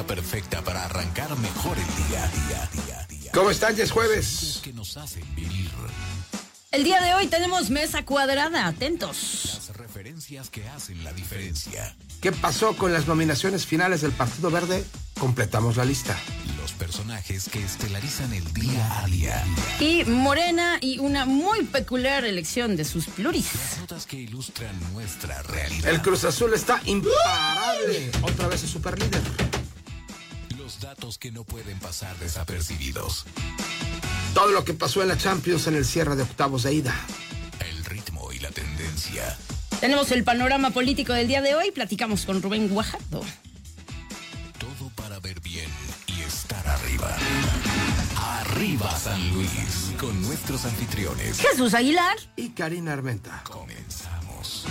Perfecta para arrancar mejor el día, día, día, día. ¿Cómo están? Ya es jueves. Que nos hacen vivir El día de hoy tenemos mesa cuadrada, atentos. las referencias que hacen la diferencia. ¿Qué pasó con las nominaciones finales del Partido Verde? Completamos la lista. Los personajes que estelarizan el día a día. Y Morena y una muy peculiar elección de sus pluris. Las notas que ilustran nuestra realidad. El Cruz Azul está imparable. Otra vez es superlíder. Datos que no pueden pasar desapercibidos. Todo lo que pasó en la Champions en el cierre de octavos de ida. El ritmo y la tendencia. Tenemos el panorama político del día de hoy. Platicamos con Rubén Guajardo. Todo para ver bien y estar arriba. Arriba San Luis. Con nuestros anfitriones. Jesús Aguilar. Y Karina Armenta. Comenzamos.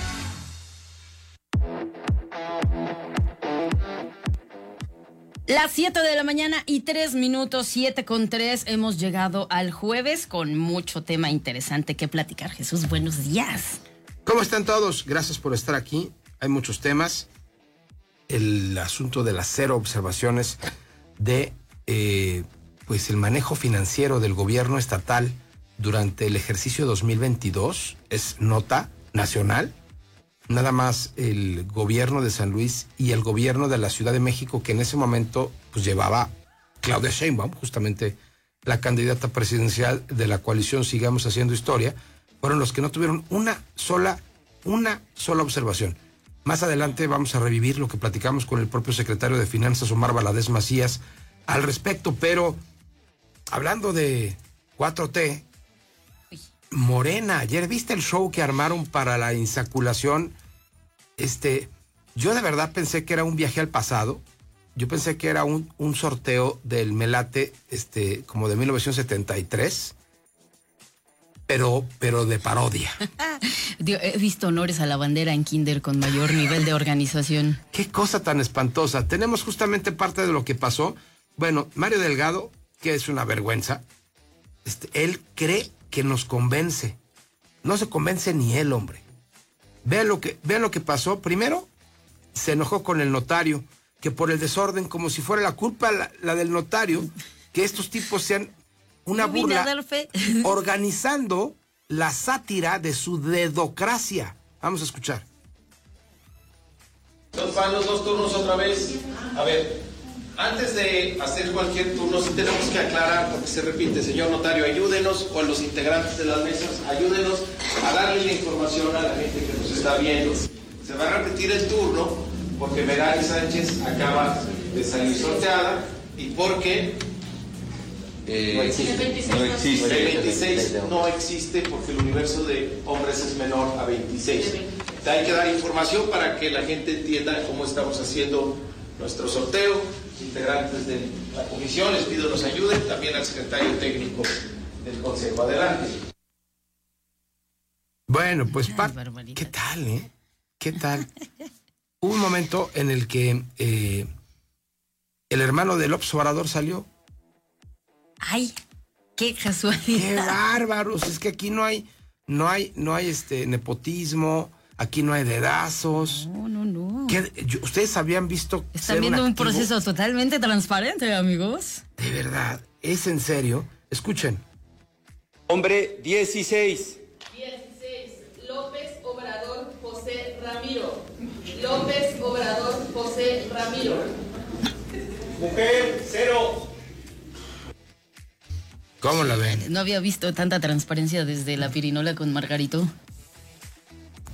Las 7 de la mañana y 3 minutos, 7 con 3. Hemos llegado al jueves con mucho tema interesante que platicar. Jesús, buenos días. ¿Cómo están todos? Gracias por estar aquí. Hay muchos temas. El asunto de las cero observaciones de eh, pues el manejo financiero del gobierno estatal durante el ejercicio 2022 es nota nacional. Nada más el gobierno de San Luis y el gobierno de la Ciudad de México que en ese momento pues llevaba Claudia Sheinbaum, justamente la candidata presidencial de la coalición Sigamos Haciendo Historia, fueron los que no tuvieron una sola, una sola observación. Más adelante vamos a revivir lo que platicamos con el propio secretario de Finanzas, Omar Valadez Macías, al respecto, pero hablando de 4T, Morena, ayer viste el show que armaron para la insaculación. Este, yo de verdad pensé que era un viaje al pasado. Yo pensé que era un, un sorteo del Melate, este, como de 1973, pero, pero de parodia. He visto honores a la bandera en Kinder con mayor nivel de organización. Qué cosa tan espantosa. Tenemos justamente parte de lo que pasó. Bueno, Mario Delgado, que es una vergüenza, este, él cree que nos convence. No se convence ni él, hombre. Vean lo que, vean lo que pasó. Primero, se enojó con el notario, que por el desorden, como si fuera la culpa la, la del notario, que estos tipos sean una burla organizando la sátira de su dedocracia. Vamos a escuchar. Van los dos turnos otra vez. A ver, antes de hacer cualquier turno, sí tenemos que aclarar, porque se repite, señor notario, ayúdenos, o a los integrantes de las mesas, ayúdenos a darle la información a la gente que nos está viendo. Se va a repetir el turno, porque Merari Sánchez acaba de salir sorteada, y porque no existe. No existe. El 26 no existe porque el universo de hombres es menor a 26. Hay que dar información para que la gente entienda cómo estamos haciendo nuestro sorteo. Integrantes de la comisión, les pido nos ayuden, también al secretario técnico del Consejo. Adelante. Bueno, pues. ¿qué tal, eh? ¿Qué tal? Hubo un momento en el que eh, el hermano del observador salió. Ay, qué ¡Qué casualidad. bárbaros! Es que aquí no hay, no hay, no hay este nepotismo, aquí no hay dedazos. No, no, no. ¿Qué- yo- ¿Ustedes habían visto Están ser viendo un proceso totalmente transparente, amigos. De verdad, es en serio. Escuchen. Hombre 16. 16. López Obrador José Ramiro. López Obrador José Ramiro. Mujer, cero. ¿Cómo la ven? No había visto tanta transparencia desde la pirinola con Margarito.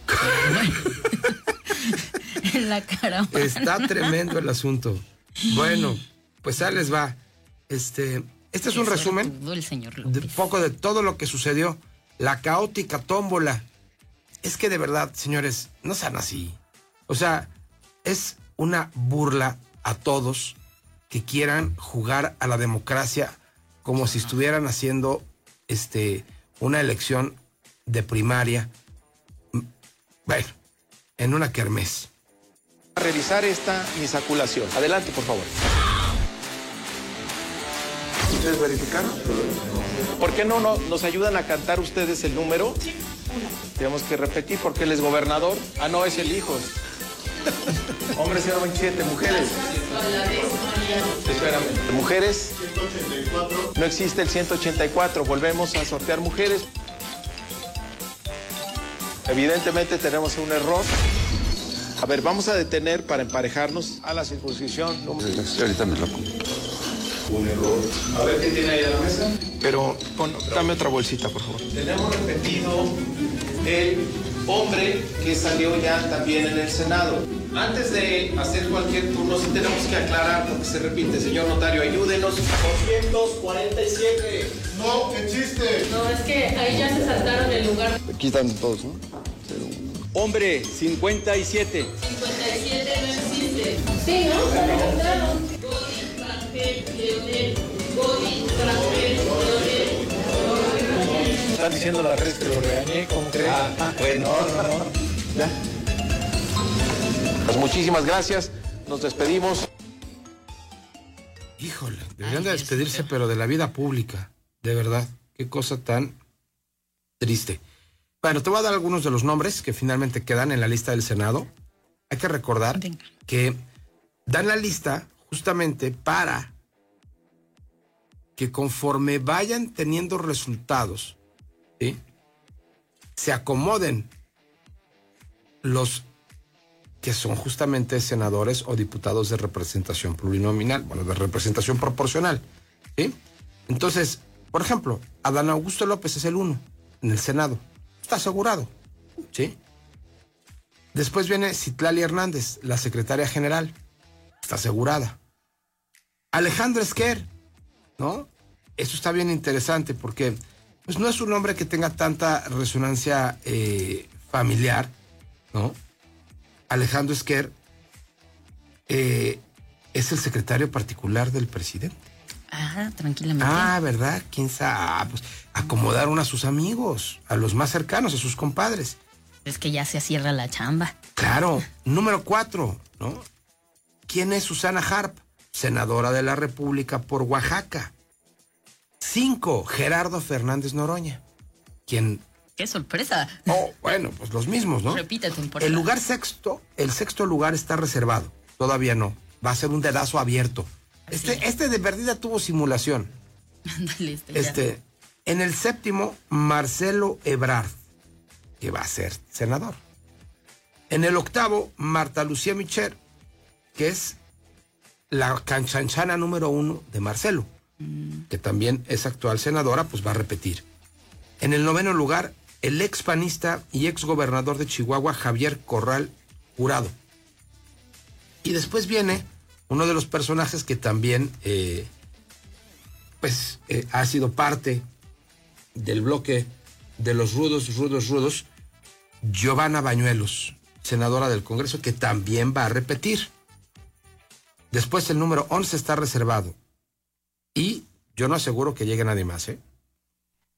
en la cara. Está tremendo el asunto. Bueno, pues ahí les va. Este, este es un resumen el señor de poco de todo lo que sucedió. La caótica tómbola. Es que de verdad, señores, no sean así. O sea, es una burla a todos que quieran jugar a la democracia como si estuvieran haciendo este una elección de primaria. Bueno, en una kermés. a revisar esta misaculación. Adelante, por favor. ¿Ustedes verificaron? ¿Por qué no, no nos ayudan a cantar ustedes el número? Tenemos que repetir porque él es gobernador. Ah, no, es el hijo. Hombres 027, mujeres. Espérame. Mujeres. No existe el 184. Volvemos a sortear mujeres. Evidentemente tenemos un error. A ver, vamos a detener para emparejarnos a la circunscripción. número- Sí, ahorita me lo pongo. A ver qué tiene ahí en la mesa. Pero pon- dame otra bolsita, por favor. Tenemos repetido el hombre que salió ya también en el Senado. Antes de hacer cualquier turno, sí tenemos que aclarar porque se repite. Señor notario, ayúdenos. 247. No existe. No, es que ahí ya se saltaron el lugar. Aquí están todos, ¿no? Hombre 57. 57 no existe. Sí, ¿no? Godi, Rangel, Leonel. Godi, Rangel, Leonel. Están diciendo las redes que lo regañé, ¿cómo crees? Ah, bueno, no, no, no. Ya. Pues muchísimas gracias. Nos despedimos. Híjole, deberían de despedirse, pero de la vida pública. De verdad, qué cosa tan triste. Bueno, te voy a dar algunos de los nombres que finalmente quedan en la lista del Senado. Hay que recordar Venga. que dan la lista justamente para que conforme vayan teniendo resultados, ¿sí? se acomoden los que son justamente senadores o diputados de representación plurinominal, bueno, de representación proporcional. ¿sí? Entonces, por ejemplo, Adán Augusto López es el uno en el Senado. Está asegurado. ¿sí? Después viene Citlali Hernández, la secretaria general. Está asegurada. Alejandro Esquer, ¿no? Eso está bien interesante porque pues, no es un hombre que tenga tanta resonancia eh, familiar, ¿no? Alejandro Esquer eh, es el secretario particular del presidente. Ah, tranquilamente. Ah, ¿verdad? ¿Quién sabe? Ah, pues acomodaron a sus amigos, a los más cercanos, a sus compadres. Es que ya se cierra la chamba. Claro. Número cuatro, ¿no? ¿Quién es Susana Harp? Senadora de la República por Oaxaca. Cinco, Gerardo Fernández Noroña. Quien. ¡Qué sorpresa! Oh, bueno, pues los mismos, ¿no? Repite. El lugar sexto, el sexto lugar está reservado. Todavía no. Va a ser un dedazo abierto. Este, este de perdida tuvo simulación. Ándale, este. Este, en el séptimo, Marcelo Ebrard, que va a ser senador. En el octavo, Marta Lucía Micher, que es la canchanchana número uno de Marcelo, que también es actual senadora, pues va a repetir. En el noveno lugar, el ex panista y ex gobernador de Chihuahua, Javier Corral Jurado. Y después viene uno de los personajes que también eh, pues eh, ha sido parte del bloque de los rudos, rudos, rudos, Giovanna Bañuelos, senadora del Congreso, que también va a repetir. Después el número 11 está reservado. Y yo no aseguro que llegue nadie más. ¿eh?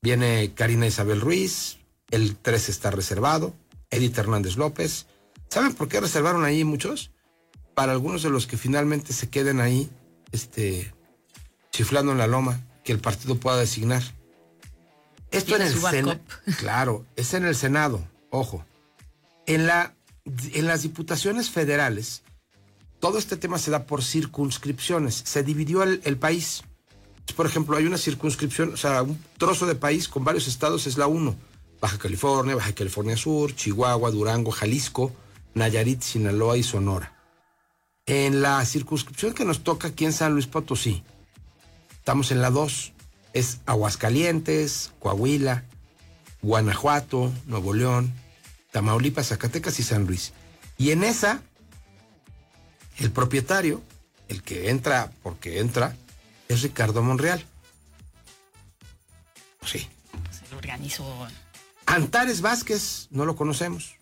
Viene Karina Isabel Ruiz, el 13 está reservado, Edith Hernández López. ¿Saben por qué reservaron ahí muchos? Para algunos de los que finalmente se queden ahí, este, chiflando en la loma, que el partido pueda designar. Esto en el Senado. Claro, es en el Senado, ojo. En, la, en las diputaciones federales, todo este tema se da por circunscripciones. Se dividió el, el país. Por ejemplo, hay una circunscripción, o sea, un trozo de país con varios estados es la 1. Baja California, Baja California Sur, Chihuahua, Durango, Jalisco, Nayarit, Sinaloa y Sonora. En la circunscripción que nos toca aquí en San Luis Potosí, estamos en la 2. Es Aguascalientes, Coahuila, Guanajuato, Nuevo León, Tamaulipas, Zacatecas y San Luis. Y en esa, el propietario, el que entra porque entra, es Ricardo Monreal. Sí. Se lo organizó. Antares Vázquez, no lo conocemos,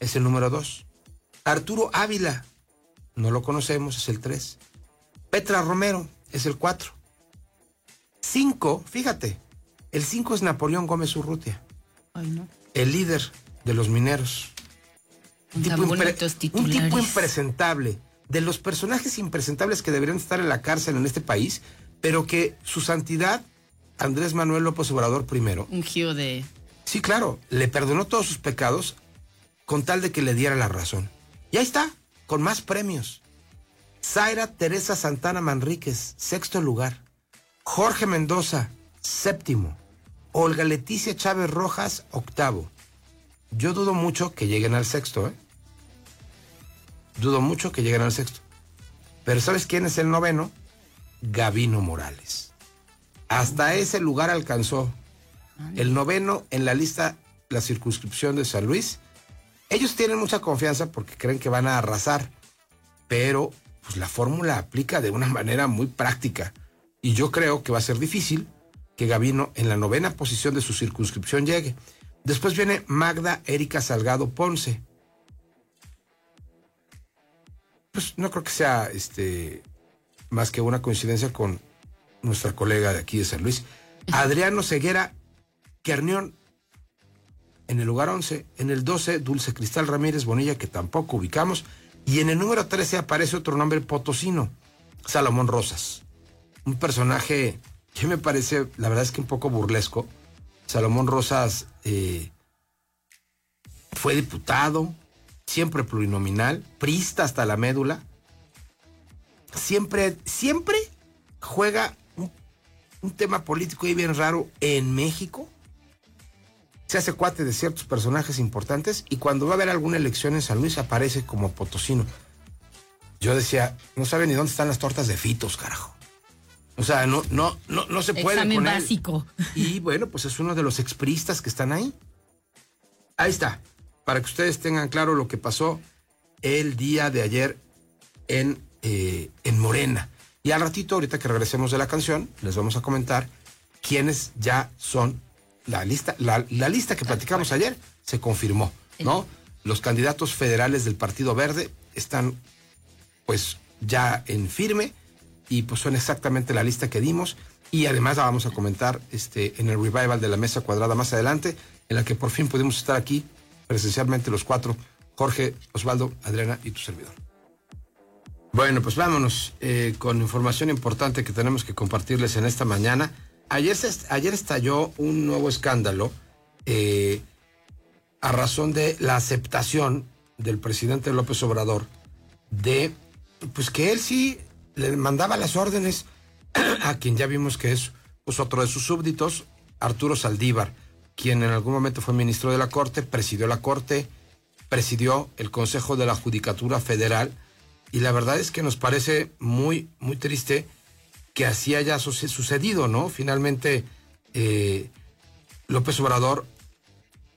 es el número 2. Arturo Ávila, no lo conocemos, es el 3. Petra Romero, es el 4. 5, fíjate, el 5 es Napoleón Gómez Urrutia, Ay, no. el líder de los mineros. Un tipo, impre- un tipo impresentable. De los personajes impresentables que deberían estar en la cárcel en este país, pero que su santidad, Andrés Manuel López Obrador primero, Un giro de. Sí, claro, le perdonó todos sus pecados con tal de que le diera la razón. Y ahí está, con más premios. Zaira Teresa Santana Manríquez, sexto lugar. Jorge Mendoza, séptimo. Olga Leticia Chávez Rojas, octavo. Yo dudo mucho que lleguen al sexto, ¿eh? Dudo mucho que lleguen al sexto. Pero ¿sabes quién es el noveno? Gavino Morales. Hasta ese lugar alcanzó. El noveno en la lista, la circunscripción de San Luis. Ellos tienen mucha confianza porque creen que van a arrasar, pero pues la fórmula aplica de una manera muy práctica. Y yo creo que va a ser difícil que Gavino en la novena posición de su circunscripción llegue. Después viene Magda Erika Salgado Ponce. Pues no creo que sea este más que una coincidencia con nuestra colega de aquí de San Luis. Adriano Ceguera Quernión en el lugar 11. En el 12, Dulce Cristal Ramírez Bonilla, que tampoco ubicamos. Y en el número 13 aparece otro nombre potosino, Salomón Rosas. Un personaje que me parece, la verdad es que un poco burlesco. Salomón Rosas eh, fue diputado, siempre plurinominal, prista hasta la médula. Siempre, siempre juega un, un tema político y bien raro en México se hace cuate de ciertos personajes importantes y cuando va a haber alguna elección en San Luis aparece como potosino. Yo decía, no sabe ni dónde están las tortas de fitos, carajo. O sea, no, no, no, no se puede Examen con él. básico. Y bueno, pues es uno de los expristas que están ahí. Ahí está, para que ustedes tengan claro lo que pasó el día de ayer en, eh, en Morena. Y al ratito, ahorita que regresemos de la canción, les vamos a comentar quiénes ya son la lista, la, lista que platicamos ayer se confirmó, ¿no? Los candidatos federales del Partido Verde están pues ya en firme y pues son exactamente la lista que dimos y además la vamos a comentar este en el revival de la mesa cuadrada más adelante en la que por fin pudimos estar aquí presencialmente los cuatro Jorge, Osvaldo, Adriana y tu servidor. Bueno, pues vámonos eh, con información importante que tenemos que compartirles en esta mañana. Ayer, se, ayer estalló un nuevo escándalo eh, a razón de la aceptación del presidente López Obrador de, pues que él sí le mandaba las órdenes a quien ya vimos que es pues, otro de sus súbditos, Arturo Saldívar, quien en algún momento fue ministro de la Corte, presidió la Corte, presidió el Consejo de la Judicatura Federal, y la verdad es que nos parece muy, muy triste que así haya su- sucedido, ¿no? Finalmente, eh, López Obrador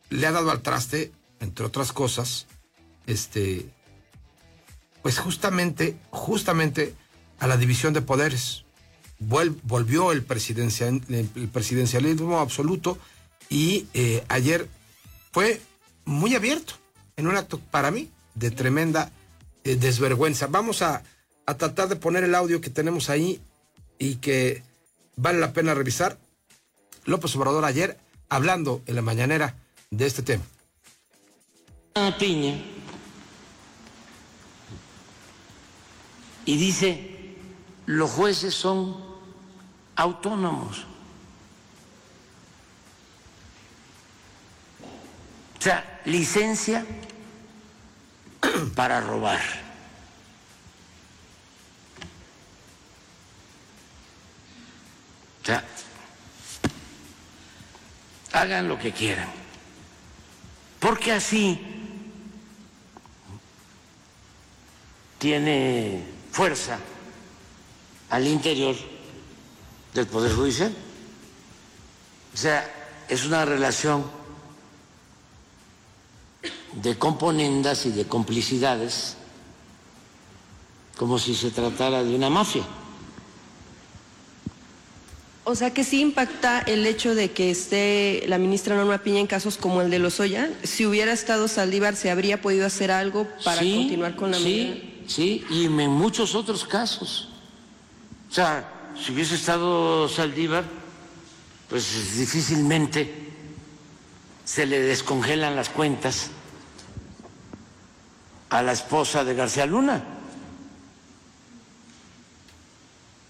le ha dado al traste, entre otras cosas, este, pues justamente, justamente a la división de poderes. Volvió el presidencialismo absoluto y eh, ayer fue muy abierto, en un acto para mí de tremenda eh, desvergüenza. Vamos a, a tratar de poner el audio que tenemos ahí y que vale la pena revisar. López Obrador ayer hablando en la mañanera de este tema. a Piña y dice, los jueces son autónomos. O sea, licencia para robar. O sea, hagan lo que quieran. Porque así tiene fuerza al interior del Poder Judicial. O sea, es una relación de componendas y de complicidades, como si se tratara de una mafia. O sea que sí impacta el hecho de que esté la ministra Norma Piña en casos como el de Lozoya. Si hubiera estado Saldívar, ¿se habría podido hacer algo para Sí, continuar con la medida? Sí, sí, y en muchos otros casos. O sea, si hubiese estado Saldívar, pues difícilmente se le descongelan las cuentas a la esposa de García Luna.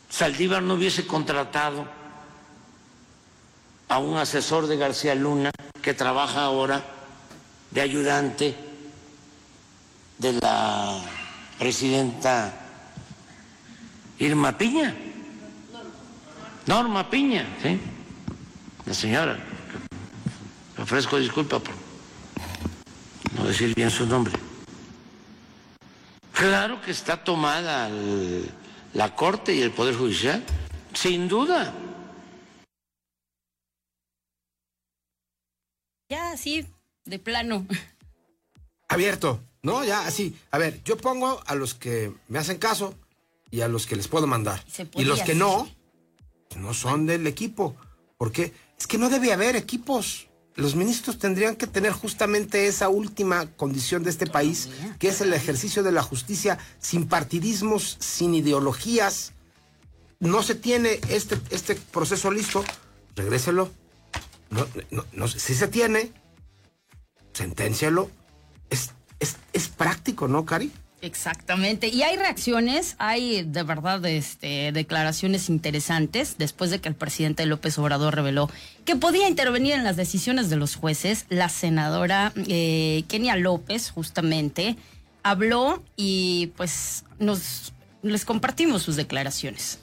Saldívar no hubiese contratado a un asesor de García Luna que trabaja ahora de ayudante de la presidenta Irma Piña. Norma Piña, ¿sí? La señora. Ofrezco disculpa por no decir bien su nombre. Claro que está tomada la Corte y el Poder Judicial, sin duda. Ya, así, de plano. Abierto, ¿no? Ya así. A ver, yo pongo a los que me hacen caso y a los que les puedo mandar. Y podía los que no, no son del equipo. Porque es que no debe haber equipos. Los ministros tendrían que tener justamente esa última condición de este país, que es el ejercicio de la justicia sin partidismos, sin ideologías. No se tiene este, este proceso listo, regréselo. No, no, si se tiene, senténcialo. Es, es, es práctico, ¿no, Cari? Exactamente. Y hay reacciones, hay de verdad este, declaraciones interesantes después de que el presidente López Obrador reveló que podía intervenir en las decisiones de los jueces. La senadora eh, Kenia López, justamente, habló y pues nos les compartimos sus declaraciones.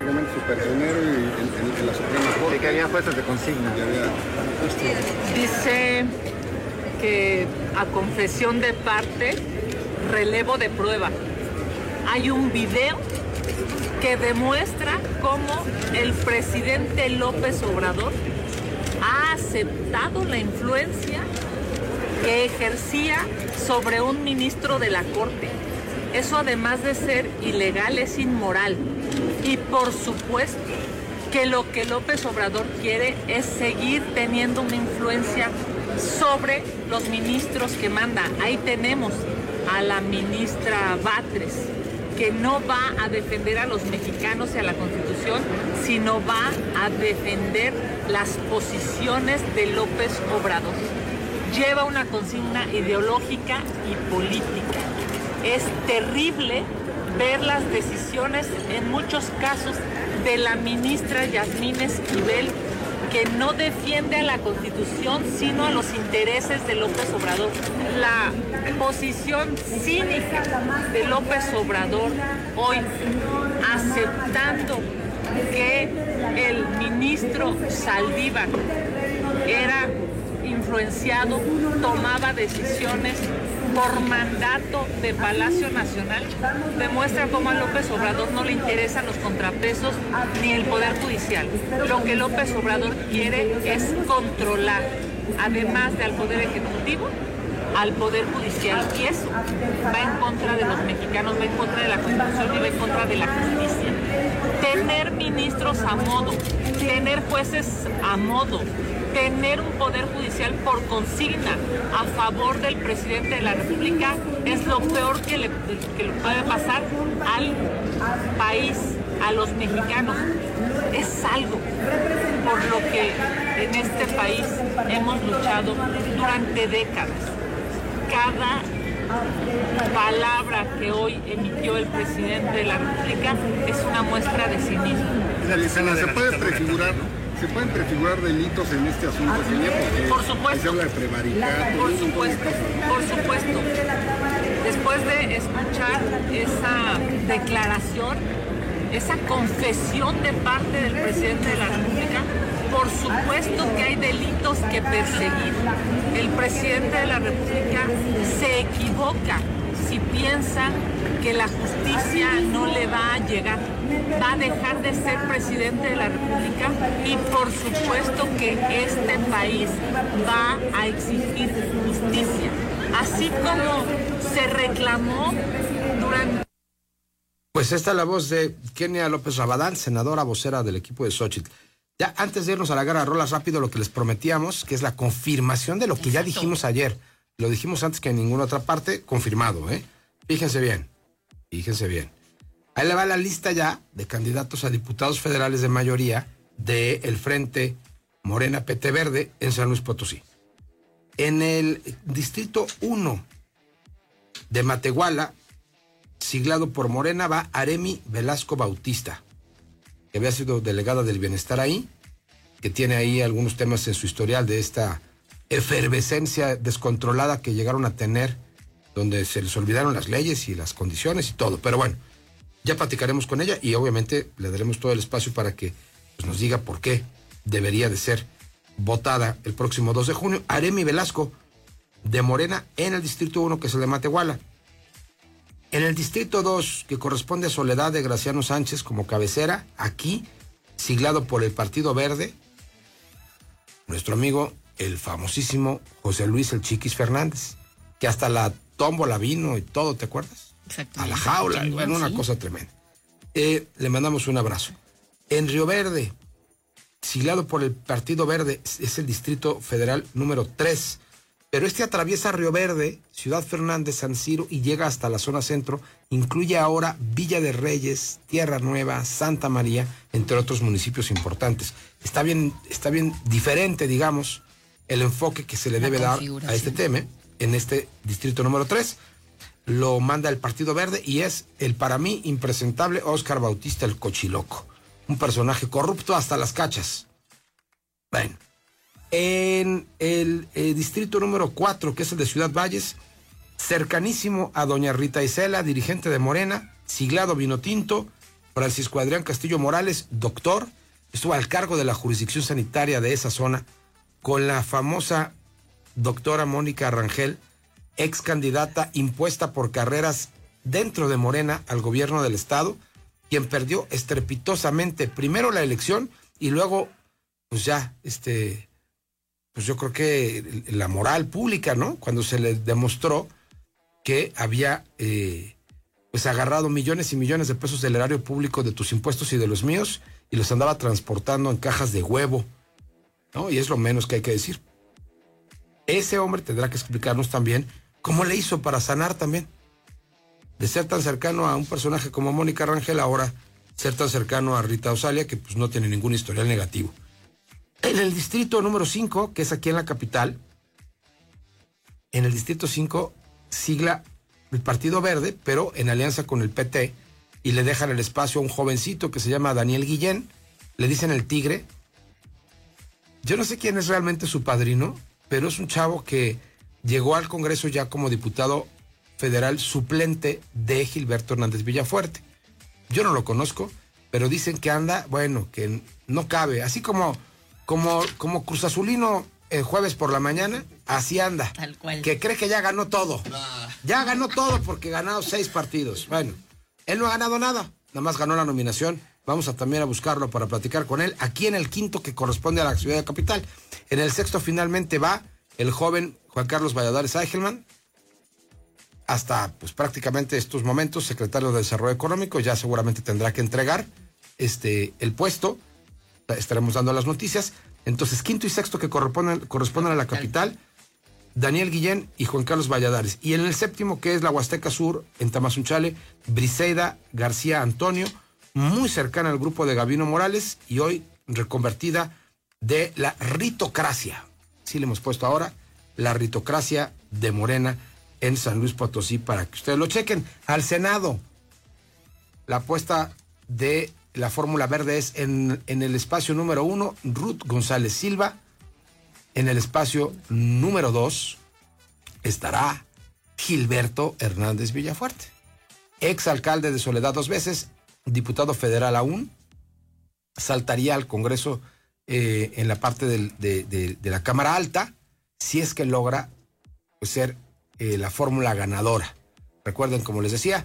Su personero y en, en la Suprema Corte. que había jueces de consigna. Dice que a confesión de parte, relevo de prueba. Hay un video que demuestra cómo el presidente López Obrador ha aceptado la influencia que ejercía sobre un ministro de la Corte. Eso además de ser ilegal es inmoral. Y por supuesto que lo que López Obrador quiere es seguir teniendo una influencia sobre los ministros que manda. Ahí tenemos a la ministra Batres, que no va a defender a los mexicanos y a la Constitución, sino va a defender las posiciones de López Obrador. Lleva una consigna ideológica y política. Es terrible ver las decisiones en muchos casos de la ministra Yasmín Esquivel, que no defiende a la Constitución, sino a los intereses de López Obrador. La posición cínica de López Obrador hoy, aceptando que el ministro Saldívar era influenciado, tomaba decisiones por mandato de Palacio Nacional, demuestra cómo a López Obrador no le interesan los contrapesos ni el Poder Judicial. Lo que López Obrador quiere es controlar, además del Poder Ejecutivo, al Poder Judicial. Y eso va en contra de los mexicanos, va en contra de la Constitución y va en contra de la justicia. Tener ministros a modo, tener jueces a modo, tener un poder judicial por consigna a favor del presidente de la República es lo peor que le, que le puede pasar al país, a los mexicanos. Es algo por lo que en este país hemos luchado durante décadas. Cada palabra que hoy emitió el presidente de la República es una muestra de cinismo. ¿Se puede prefigurar, se pueden prefigurar delitos en este asunto, señor? Porque Por supuesto. se habla de prevaricato. Por supuesto, por supuesto. Después de escuchar esa declaración, esa confesión de parte del presidente de la República, por supuesto que hay delitos que perseguir. El presidente de la República se equivoca piensa que la justicia no le va a llegar. Va a dejar de ser presidente de la República y por supuesto que este país va a exigir justicia. Así como se reclamó durante... Pues esta es la voz de Kenia López Rabadán, senadora vocera del equipo de Xochitl. Ya antes de irnos a la guerra rolas rápido, lo que les prometíamos, que es la confirmación de lo que ya dijimos ayer. Lo dijimos antes que en ninguna otra parte, confirmado, ¿eh? Fíjense bien, fíjense bien. Ahí le va la lista ya de candidatos a diputados federales de mayoría del Frente Morena PT Verde en San Luis Potosí. En el distrito 1 De Matehuala, siglado por Morena, va Aremi Velasco Bautista, que había sido delegada del bienestar ahí, que tiene ahí algunos temas en su historial de esta efervescencia descontrolada que llegaron a tener, donde se les olvidaron las leyes y las condiciones y todo. Pero bueno, ya platicaremos con ella y obviamente le daremos todo el espacio para que pues, nos diga por qué debería de ser votada el próximo 2 de junio. Aremi Velasco, de Morena, en el Distrito 1, que es el de Matehuala. En el Distrito 2, que corresponde a Soledad de Graciano Sánchez como cabecera, aquí, siglado por el Partido Verde, nuestro amigo, el famosísimo José Luis El Chiquis Fernández, que hasta la tómbola vino y todo, ¿te acuerdas? A la jaula, bueno, una cosa tremenda. Eh, le mandamos un abrazo. En Río Verde, siglado por el Partido Verde, es el Distrito Federal número 3 pero este atraviesa Río Verde, Ciudad Fernández, San Ciro y llega hasta la zona centro. Incluye ahora Villa de Reyes, Tierra Nueva, Santa María, entre otros municipios importantes. Está bien, está bien diferente, digamos, el enfoque que se le debe dar a este tema en este distrito número 3. Lo manda el Partido Verde y es el para mí impresentable Oscar Bautista el Cochiloco. Un personaje corrupto hasta las cachas. Bueno en el, eh, distrito número 4, que es el de Ciudad Valles, cercanísimo a doña Rita Isela, dirigente de Morena, siglado Vinotinto, Francisco Adrián Castillo Morales, doctor, estuvo al cargo de la jurisdicción sanitaria de esa zona, con la famosa doctora Mónica Rangel, ex candidata impuesta por carreras dentro de Morena al gobierno del estado, quien perdió estrepitosamente primero la elección y luego, pues ya, este, pues yo creo que la moral pública, ¿no? Cuando se le demostró que había eh, pues agarrado millones y millones de pesos del erario público de tus impuestos y de los míos y los andaba transportando en cajas de huevo, ¿no? Y es lo menos que hay que decir. Ese hombre tendrá que explicarnos también cómo le hizo para sanar también. De ser tan cercano a un personaje como Mónica Rangel, ahora ser tan cercano a Rita Osalia, que pues no tiene ningún historial negativo. En el distrito número 5, que es aquí en la capital, en el distrito 5 sigla el Partido Verde, pero en alianza con el PT, y le dejan el espacio a un jovencito que se llama Daniel Guillén, le dicen el Tigre. Yo no sé quién es realmente su padrino, pero es un chavo que llegó al Congreso ya como diputado federal suplente de Gilberto Hernández Villafuerte. Yo no lo conozco, pero dicen que anda, bueno, que no cabe, así como como, como Cruz Azulino el jueves por la mañana, así anda. Tal cual. Que cree que ya ganó todo. Ya ganó todo porque ha ganado seis partidos. Bueno, él no ha ganado nada, nada más ganó la nominación. Vamos a también a buscarlo para platicar con él. Aquí en el quinto que corresponde a la ciudad de capital. En el sexto finalmente va el joven Juan Carlos Valladares Eichelman. Hasta pues prácticamente estos momentos, secretario de Desarrollo Económico, ya seguramente tendrá que entregar este el puesto estaremos dando las noticias. Entonces, quinto y sexto que corresponden, corresponden a la capital, Daniel Guillén y Juan Carlos Valladares. Y en el séptimo, que es la Huasteca Sur, en Tamazunchale, Briseida García Antonio, muy cercana al grupo de Gabino Morales y hoy reconvertida de la ritocracia. Sí le hemos puesto ahora la ritocracia de Morena en San Luis Potosí para que ustedes lo chequen. Al Senado, la apuesta de la fórmula verde es en, el espacio número uno, Ruth González Silva. En el espacio número dos estará Gilberto Hernández Villafuerte, ex alcalde de Soledad dos veces, diputado federal aún, saltaría al Congreso eh, en la parte de, la Cámara Alta si es que logra pues, ser eh, la fórmula ganadora. Recuerden, como les decía,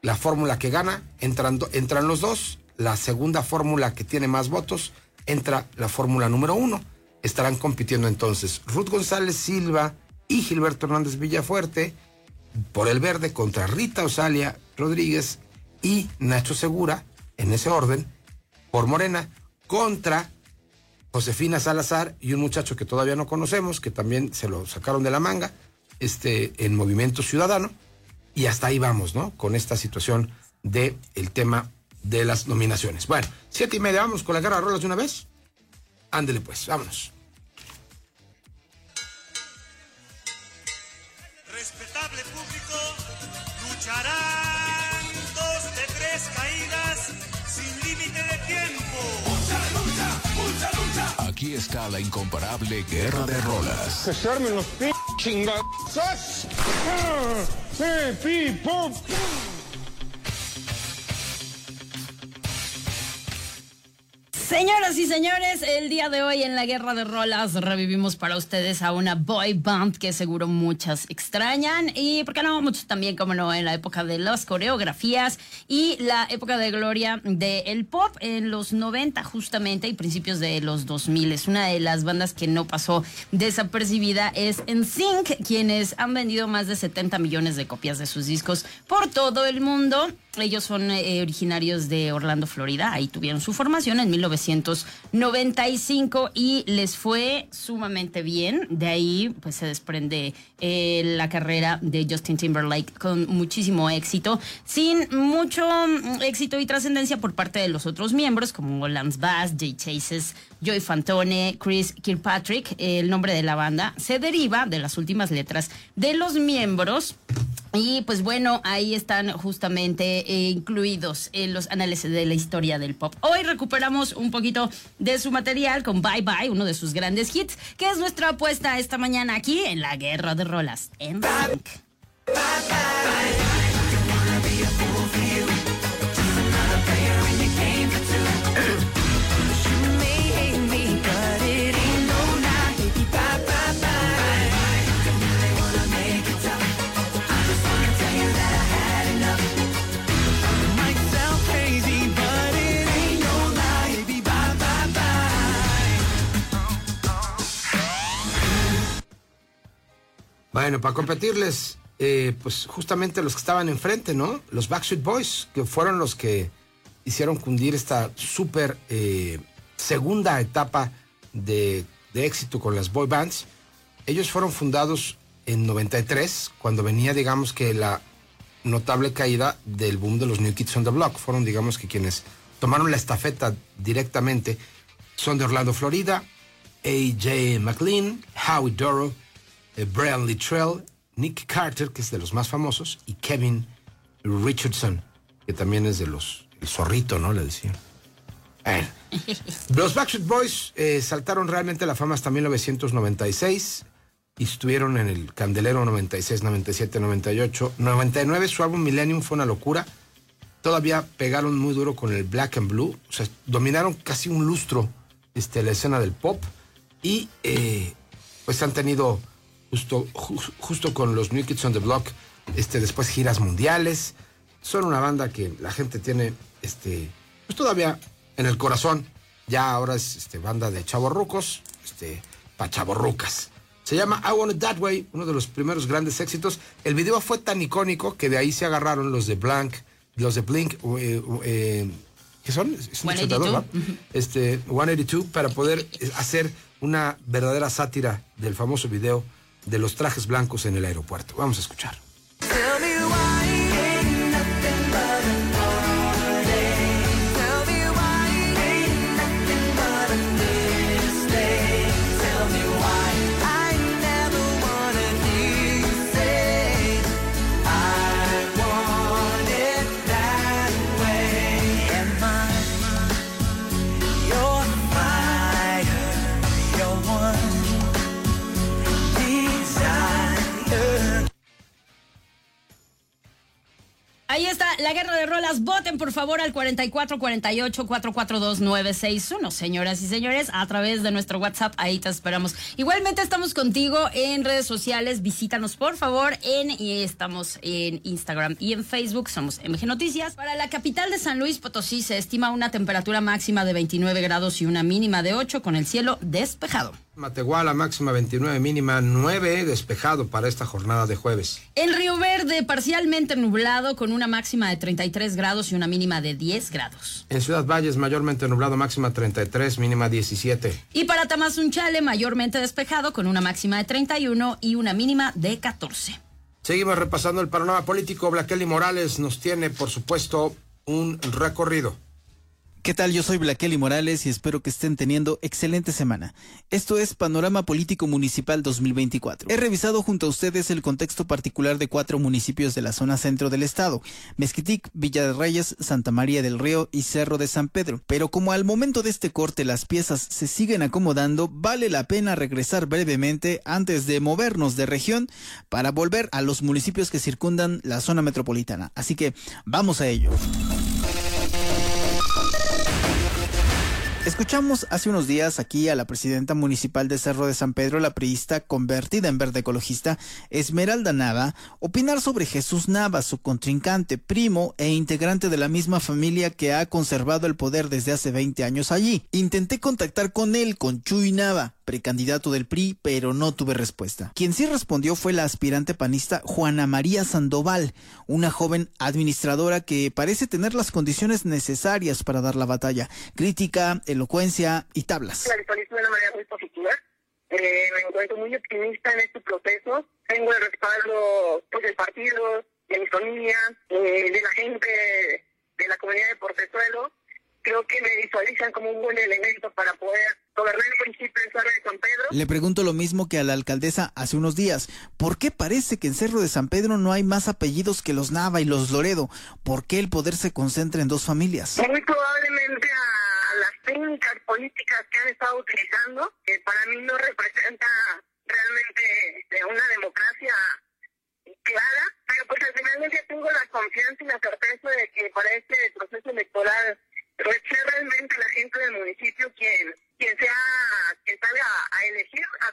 la fórmula que gana, entran, entran los dos, la segunda fórmula que tiene más votos, entra la fórmula número uno. Estarán compitiendo entonces Ruth González Silva y Gilberto Hernández Villafuerte por el verde contra Rita Osalia Rodríguez y Nacho Segura, en ese orden, por Morena, contra Josefina Salazar y un muchacho que todavía no conocemos, que también se lo sacaron de la manga, este, en Movimiento Ciudadano, y hasta ahí vamos, ¿no? Con esta situación del el tema de las nominaciones. Bueno, siete y media, vamos con la guerra de rolas de una vez. Ándele pues, vámonos. Está la incomparable Guerra de Rolas. Señoras y señores, el día de hoy en la Guerra de Rolas revivimos para ustedes a una boy band que seguro muchas extrañan y, ¿por qué no? Muchos también, como no, en la época de las coreografías y la época de gloria del pop en los 90 justamente y principios de los 2000. Es una de las bandas que no pasó desapercibida es NSYNC, quienes han vendido más de 70 millones de copias de sus discos por todo el mundo. Ellos son eh, originarios de Orlando, Florida. Ahí tuvieron su formación en 1995 y les fue sumamente bien. De ahí pues se desprende eh, la carrera de Justin Timberlake con muchísimo éxito, sin mucho mm, éxito y trascendencia por parte de los otros miembros como Lance Bass, Jay Chases, Joy Fantone, Chris Kirkpatrick. El nombre de la banda se deriva de las últimas letras de los miembros. Y pues bueno, ahí están justamente eh, incluidos en los análisis de la historia del pop. Hoy recuperamos un poquito de su material con Bye Bye, uno de sus grandes hits, que es nuestra apuesta esta mañana aquí en la Guerra de Rolas en Sync. Bueno, para competirles, eh, pues justamente los que estaban enfrente, ¿no? Los Backstreet Boys, que fueron los que hicieron cundir esta súper eh, segunda etapa de, de éxito con las boy bands. Ellos fueron fundados en 93, cuando venía, digamos que la notable caída del boom de los New Kids on the Block. Fueron, digamos que quienes tomaron la estafeta directamente. Son de Orlando, Florida. A.J. McLean, Howie Doro, eh, Brian Littrell, Nick Carter, que es de los más famosos, y Kevin Richardson, que también es de los. El zorrito, ¿no? Le decían. Bueno. Los Backstreet Boys eh, saltaron realmente a la fama hasta 1996 y estuvieron en el candelero 96, 97, 98. 99 su álbum Millennium fue una locura. Todavía pegaron muy duro con el Black and Blue. O sea, dominaron casi un lustro este, la escena del pop. Y eh, pues han tenido justo, ju- justo con los New Kids on the Block, este, después giras mundiales. Son una banda que la gente tiene, este, pues todavía en el corazón. Ya ahora es este, banda de chavorrucos, este, pa' chavorrucas. Se llama I Want It That Way, uno de los primeros grandes éxitos. El video fue tan icónico que de ahí se agarraron los de Blank, los de Blink, eh, eh, ¿qué son? Es un 182, ochentador, ¿va? este, 182 para poder eh, hacer una verdadera sátira del famoso video de los trajes blancos en el aeropuerto. Vamos a escuchar. Ahí está la guerra de rolas. Voten por favor al 4448-442-961. Señoras y señores, a través de nuestro WhatsApp, ahí te esperamos. Igualmente estamos contigo en redes sociales. Visítanos por favor en y estamos en Instagram y en Facebook. Somos MG Noticias. Para la capital de San Luis Potosí se estima una temperatura máxima de 29 grados y una mínima de 8 con el cielo despejado. Matehuala, máxima 29, mínima 9, despejado para esta jornada de jueves. En Río Verde, parcialmente nublado con una máxima de 33 grados y una mínima de 10 grados. En Ciudad Valles, mayormente nublado, máxima 33, mínima 17. Y para Tamazunchale, mayormente despejado con una máxima de 31 y una mínima de 14. Seguimos repasando el panorama político. Blaqueli Morales nos tiene, por supuesto, un recorrido. ¿Qué tal? Yo soy Blaqueli Morales y espero que estén teniendo excelente semana. Esto es Panorama Político Municipal 2024. He revisado junto a ustedes el contexto particular de cuatro municipios de la zona centro del estado, Mezquitic, Villa de Reyes, Santa María del Río y Cerro de San Pedro. Pero como al momento de este corte las piezas se siguen acomodando, vale la pena regresar brevemente antes de movernos de región para volver a los municipios que circundan la zona metropolitana. Así que vamos a ello. Escuchamos hace unos días aquí a la presidenta municipal de Cerro de San Pedro, la priista convertida en verde ecologista, Esmeralda Nava, opinar sobre Jesús Nava, su contrincante, primo e integrante de la misma familia que ha conservado el poder desde hace 20 años allí. Intenté contactar con él, con Chuy Nava, precandidato del PRI, pero no tuve respuesta. Quien sí respondió fue la aspirante panista Juana María Sandoval, una joven administradora que parece tener las condiciones necesarias para dar la batalla. Crítica, elocuencia y tablas. La visualizo de una manera muy positiva. Eh, me encuentro muy optimista en este proceso. Tengo el respaldo pues, del partido, de mi familia, eh, de la gente de la comunidad de Portezuelo. Creo que me visualizan como un buen elemento para poder gobernar el municipio de Cerro de San Pedro. Le pregunto lo mismo que a la alcaldesa hace unos días. ¿Por qué parece que en Cerro de San Pedro no hay más apellidos que los Nava y los Loredo? ¿Por qué el poder se concentra en dos familias? Muy probablemente técnicas políticas que han estado utilizando, que para mí no representa realmente este, una democracia clara, pero pues al final día tengo la confianza y la certeza de que para este proceso electoral pues sea realmente la gente del municipio quien, quien sea, quien salga a elegir a.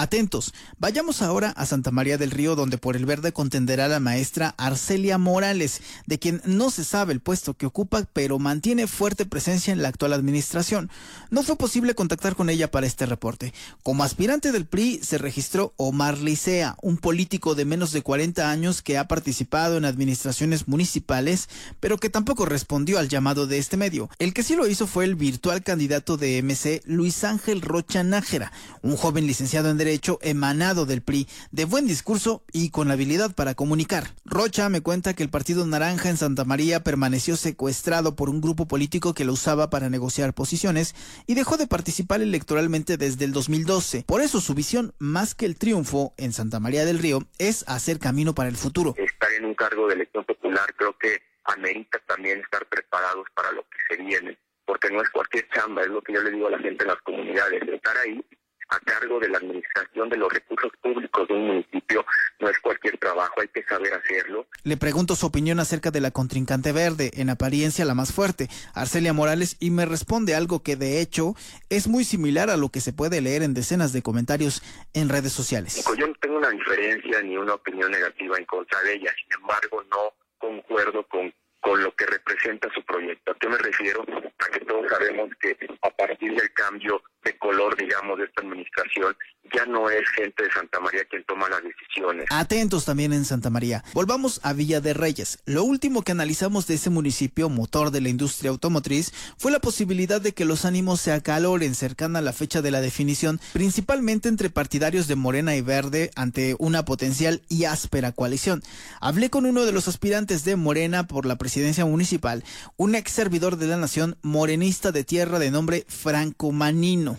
Atentos, vayamos ahora a Santa María del Río, donde por el verde contenderá la maestra Arcelia Morales, de quien no se sabe el puesto que ocupa, pero mantiene fuerte presencia en la actual administración. No fue posible contactar con ella para este reporte. Como aspirante del PRI se registró Omar Licea, un político de menos de 40 años que ha participado en administraciones municipales, pero que tampoco respondió al llamado de este medio. El que sí lo hizo fue el virtual candidato de MC, Luis Ángel Rocha Nájera, un joven licenciado en Derecho emanado del PRI, de buen discurso y con habilidad para comunicar. Rocha me cuenta que el Partido Naranja en Santa María permaneció secuestrado por un grupo político que lo usaba para negociar posiciones y dejó de participar electoralmente desde el 2012. Por eso su visión, más que el triunfo en Santa María del Río, es hacer camino para el futuro. Estar en un cargo de elección popular creo que amerita también estar preparados para lo que se viene, porque no es cualquier chamba, es lo que yo le digo a la gente en las comunidades, estar ahí a cargo de la administración de los recursos públicos de un municipio no es cualquier trabajo, hay que saber hacerlo. Le pregunto su opinión acerca de la contrincante verde, en apariencia la más fuerte, Arcelia Morales, y me responde algo que de hecho es muy similar a lo que se puede leer en decenas de comentarios en redes sociales. Yo no tengo una diferencia ni una opinión negativa en contra de ella, sin embargo no concuerdo con, con lo que representa su proyecto. ¿A qué me refiero? A que todos sabemos que a partir del cambio de color, digamos, de esta administración, ya no es gente de Santa María quien toma las decisiones. Atentos también en Santa María. Volvamos a Villa de Reyes. Lo último que analizamos de ese municipio, motor de la industria automotriz, fue la posibilidad de que los ánimos se acaloren cercana a la fecha de la definición, principalmente entre partidarios de Morena y Verde ante una potencial y áspera coalición. Hablé con uno de los aspirantes de Morena por la presidencia municipal, un ex servidor de la nación morenista de tierra de nombre Franco Manino.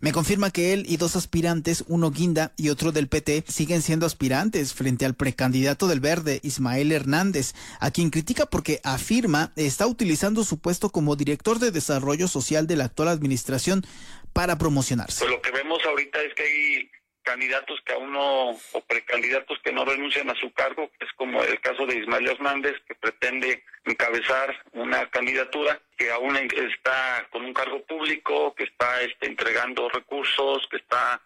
Me confirma que él y dos aspirantes, uno guinda y otro del PT, siguen siendo aspirantes frente al precandidato del Verde, Ismael Hernández, a quien critica porque afirma está utilizando su puesto como director de desarrollo social de la actual administración para promocionarse. Pues lo que vemos ahorita es que hay candidatos que aún no, o precandidatos que no renuncian a su cargo, es como el caso de Ismael Hernández, que pretende encabezar una candidatura que aún está con un cargo público, que está este, entregando recursos, que está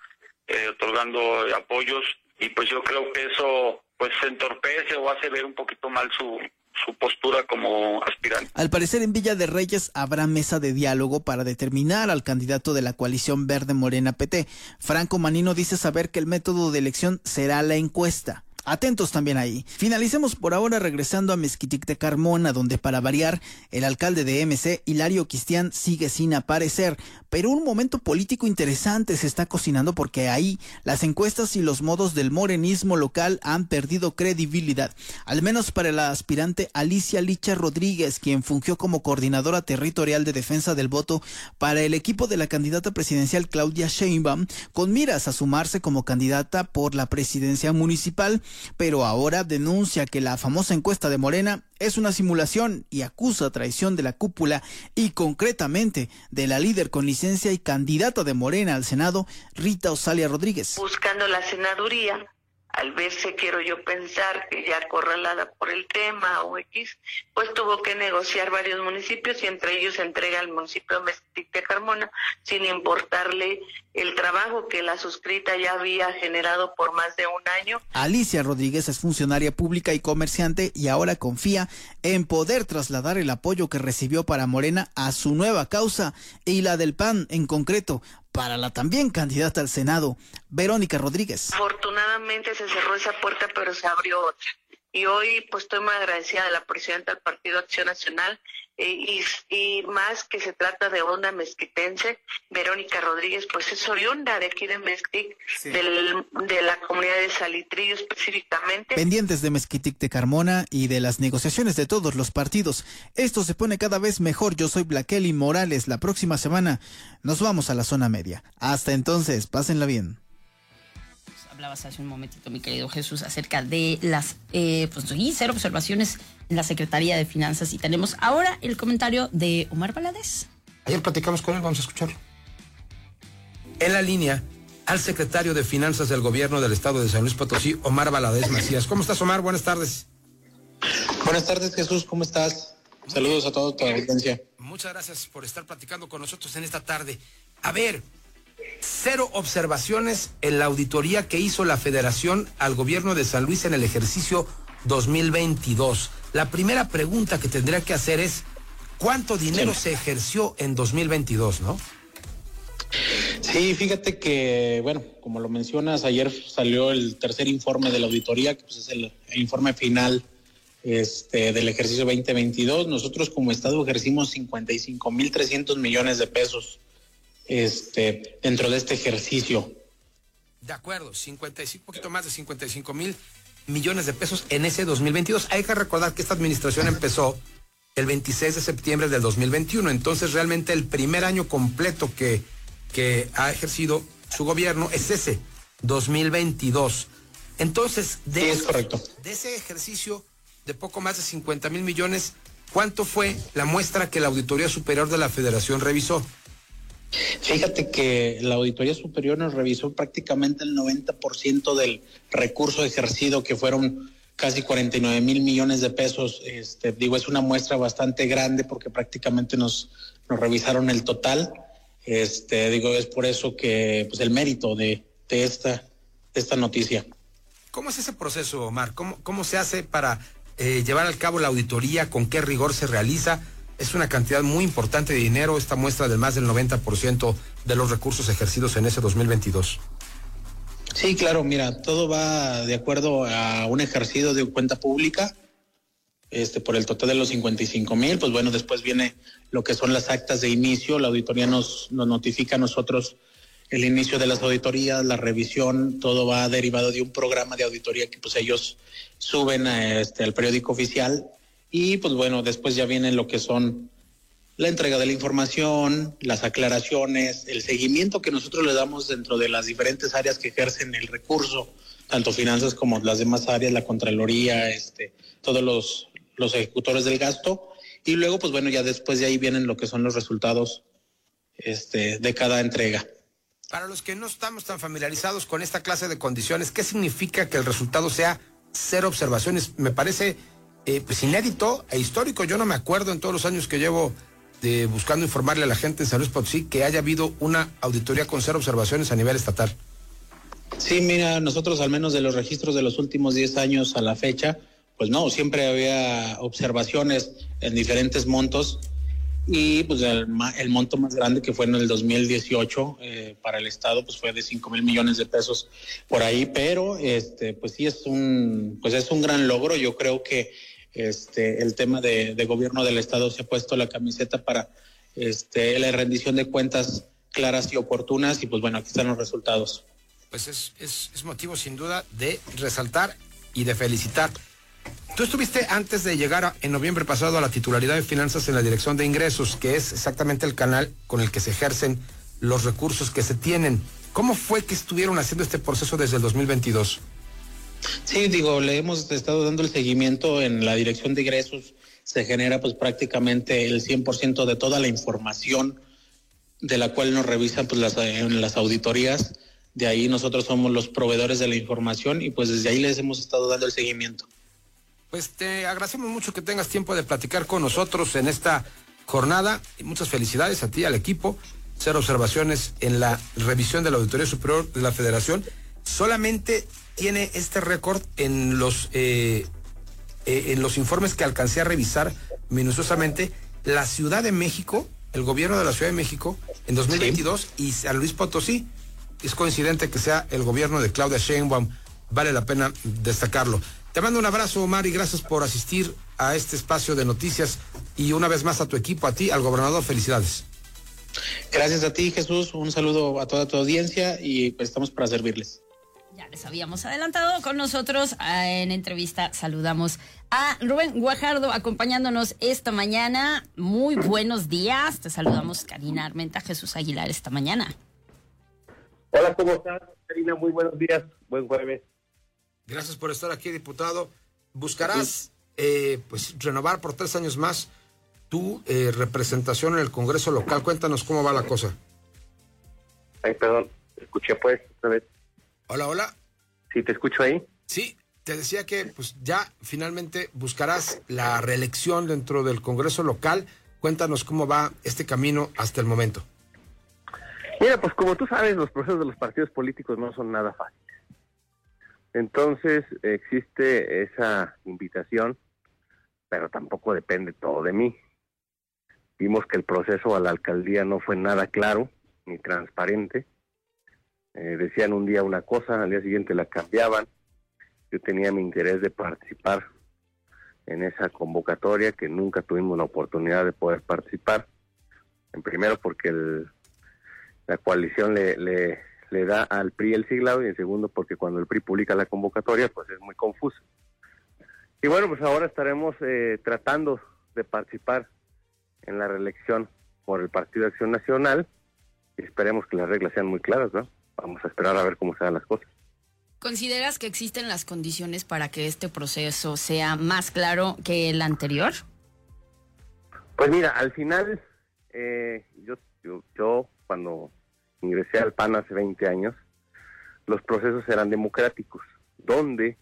eh, otorgando apoyos, y pues yo creo que eso pues entorpece o hace ver un poquito mal su, su postura como aspirante. Al parecer en Villa de Reyes habrá mesa de diálogo para determinar al candidato de la coalición Verde Morena PT. Franco Manino dice saber que el método de elección será la encuesta. Atentos también ahí. Finalicemos por ahora regresando a Mezquitic de Carmona, donde para variar, el alcalde de MC, Hilario Cristian, sigue sin aparecer. Pero un momento político interesante se está cocinando porque ahí las encuestas y los modos del morenismo local han perdido credibilidad. Al menos para la aspirante Alicia Licha Rodríguez, quien fungió como coordinadora territorial de defensa del voto para el equipo de la candidata presidencial Claudia Sheinbaum, con miras a sumarse como candidata por la presidencia municipal pero ahora denuncia que la famosa encuesta de Morena es una simulación y acusa traición de la cúpula y concretamente de la líder con licencia y candidata de Morena al Senado, Rita Osalia Rodríguez. Buscando la senaduría, al verse, quiero yo pensar, que ya acorralada por el tema o X, pues tuvo que negociar varios municipios y entre ellos entrega al municipio de Carmona, sin importarle el trabajo que la suscrita ya había generado por más de un año. Alicia Rodríguez es funcionaria pública y comerciante y ahora confía en poder trasladar el apoyo que recibió para Morena a su nueva causa y la del PAN en concreto para la también candidata al Senado, Verónica Rodríguez. Afortunadamente se cerró esa puerta, pero se abrió otra. Y hoy pues estoy muy agradecida de la presidenta del Partido Acción Nacional eh, y, más que se trata de onda mezquitense, Verónica Rodríguez, pues es oriunda de aquí de Mezquitic, de la comunidad de Salitrillo específicamente. Pendientes de Mezquitic de Carmona y de las negociaciones de todos los partidos. Esto se pone cada vez mejor. Yo soy Blaqueli Morales. La próxima semana nos vamos a la zona media. Hasta entonces, pásenla bien hablabas hace un momentito, mi querido Jesús, acerca de las, eh, pues, y cero observaciones en la Secretaría de Finanzas. Y tenemos ahora el comentario de Omar Valadez. Ayer platicamos con él, vamos a escucharlo. En la línea, al secretario de Finanzas del Gobierno del Estado de San Luis Potosí, Omar Valadez Macías. ¿Cómo estás, Omar? Buenas tardes. Buenas tardes, Jesús. ¿Cómo estás? Saludos a toda tu audiencia. Muchas gracias por estar platicando con nosotros en esta tarde. A ver, cero observaciones en la auditoría que hizo la Federación al gobierno de San Luis en el ejercicio 2022. La primera pregunta que tendría que hacer es, ¿cuánto dinero se ejerció en 2022, no? Sí, fíjate que, bueno, como lo mencionas, ayer salió el tercer informe de la auditoría, que pues, es el, informe final este, del ejercicio 2022. Nosotros como Estado ejercimos 55.300 millones de pesos este, dentro de este ejercicio. De acuerdo, 55, un poquito más de 55 mil millones de pesos en ese 2022. Hay que recordar que esta administración empezó el 26 de septiembre del 2021, entonces realmente el primer año completo que, que ha ejercido su gobierno es ese, 2022. Entonces, de, es correcto. de ese ejercicio de poco más de 50 mil millones, ¿cuánto fue la muestra que la Auditoría Superior de la Federación revisó? Fíjate que la Auditoría Superior nos revisó prácticamente el 90% del recurso ejercido, que fueron casi 49 mil millones de pesos. Este, digo, es una muestra bastante grande porque prácticamente nos, revisaron el total. Este, digo, es por eso que pues el mérito de, esta, esta noticia. ¿Cómo es ese proceso, Omar? ¿Cómo, cómo se hace para eh, llevar al cabo la auditoría? ¿Con qué rigor se realiza? Es una cantidad muy importante de dinero, esta muestra del más del 90% de los recursos ejercidos en ese 2022. Sí, claro, mira, todo va de acuerdo a un ejercido de cuenta pública, este, por el total de los 55 mil, pues bueno, después viene lo que son las actas de inicio, la auditoría nos, nos notifica a nosotros el inicio de las auditorías, la revisión, todo va derivado de un programa de auditoría que pues ellos suben este, al periódico oficial y pues bueno, después ya viene lo que son la entrega de la información, las aclaraciones, el seguimiento que nosotros le damos dentro de las diferentes áreas que ejercen el recurso, tanto finanzas como las demás áreas, la Contraloría, este, todos los, los ejecutores del gasto. Y luego, pues bueno, ya después de ahí vienen lo que son los resultados este, de cada entrega. Para los que no estamos tan familiarizados con esta clase de condiciones, ¿qué significa que el resultado sea cero observaciones? Me parece eh, pues inédito e histórico. Yo no me acuerdo en todos los años que llevo de buscando informarle a la gente en San Luis Potosí que haya habido una auditoría con cero observaciones a nivel estatal. Sí, mira, nosotros al menos de los registros de los últimos 10 años a la fecha, pues no, siempre había observaciones en diferentes montos y pues el, el, monto más grande que fue en el 2018 eh, para el Estado pues fue de 5 mil millones de pesos por ahí, pero este pues sí es un pues es un gran logro. Yo creo que este el tema de, gobierno del Estado se ha puesto la camiseta para este la rendición de cuentas claras y oportunas y pues bueno aquí están los resultados. Pues es, es, es motivo sin duda de resaltar y de felicitar Tú estuviste antes de llegar en noviembre pasado a la titularidad de finanzas en la Dirección de Ingresos, que es exactamente el canal con el que se ejercen los recursos que se tienen. ¿Cómo fue que estuvieron haciendo este proceso desde el 2022? Sí, digo, le hemos estado dando el seguimiento en la Dirección de Ingresos. Se genera pues prácticamente el 100% de toda la información de la cual nos revisan pues las, en las auditorías. De ahí nosotros somos los proveedores de la información y pues desde ahí les hemos estado dando el seguimiento. Pues te agradecemos mucho que tengas tiempo de platicar con nosotros en esta jornada y muchas felicidades a ti, al equipo. Cero observaciones en la revisión de la Auditoría Superior de la Federación. Solamente tiene este récord en los eh, eh, en los informes que alcancé a revisar minuciosamente la Ciudad de México, el gobierno de la Ciudad de México en 2022 y San Luis Potosí. Es coincidente que sea el gobierno de Claudia Sheinbaum. Vale la pena destacarlo. Te mando un abrazo, Omar, y gracias por asistir a este espacio de noticias y una vez más a tu equipo, a ti, al gobernador, felicidades. Gracias a ti, Jesús. Un saludo a toda tu audiencia y pues, estamos para servirles. Ya les habíamos adelantado con nosotros ah, en entrevista. Saludamos a Rubén Guajardo acompañándonos esta mañana. Muy buenos días. Te saludamos Karina Armenta, Jesús Aguilar esta mañana. Hola, ¿cómo estás, Karina? Muy buenos días. Buen jueves. Gracias por estar aquí, diputado. ¿Buscarás eh, pues renovar por tres años más tu eh, representación en el Congreso local? Cuéntanos cómo va la cosa. Ay, perdón, escuché pues otra vez. Hola, hola. Sí, te escucho ahí. Sí, te decía que pues ya finalmente buscarás la reelección dentro del Congreso local. Cuéntanos cómo va este camino hasta el momento. Mira, pues como tú sabes, los procesos de los partidos políticos no son nada fáciles. Entonces existe esa invitación, pero tampoco depende todo de mí. Vimos que el proceso a la alcaldía no fue nada claro ni transparente. Eh, decían un día una cosa, al día siguiente la cambiaban. Yo tenía mi interés de participar en esa convocatoria que nunca tuvimos la oportunidad de poder participar. En primero porque la coalición le, da al PRI el siglado y en segundo porque cuando el PRI publica la convocatoria pues es muy confuso. Y bueno, pues ahora estaremos eh, tratando de participar en la reelección por el Partido Acción Nacional y esperemos que las reglas sean muy claras, ¿no? Vamos a esperar a ver cómo se dan las cosas. ¿Consideras que existen las condiciones para que este proceso sea más claro que el anterior? Pues mira, al final, eh, yo, yo, yo cuando ingresé al PAN hace 20 años, los procesos eran democráticos, donde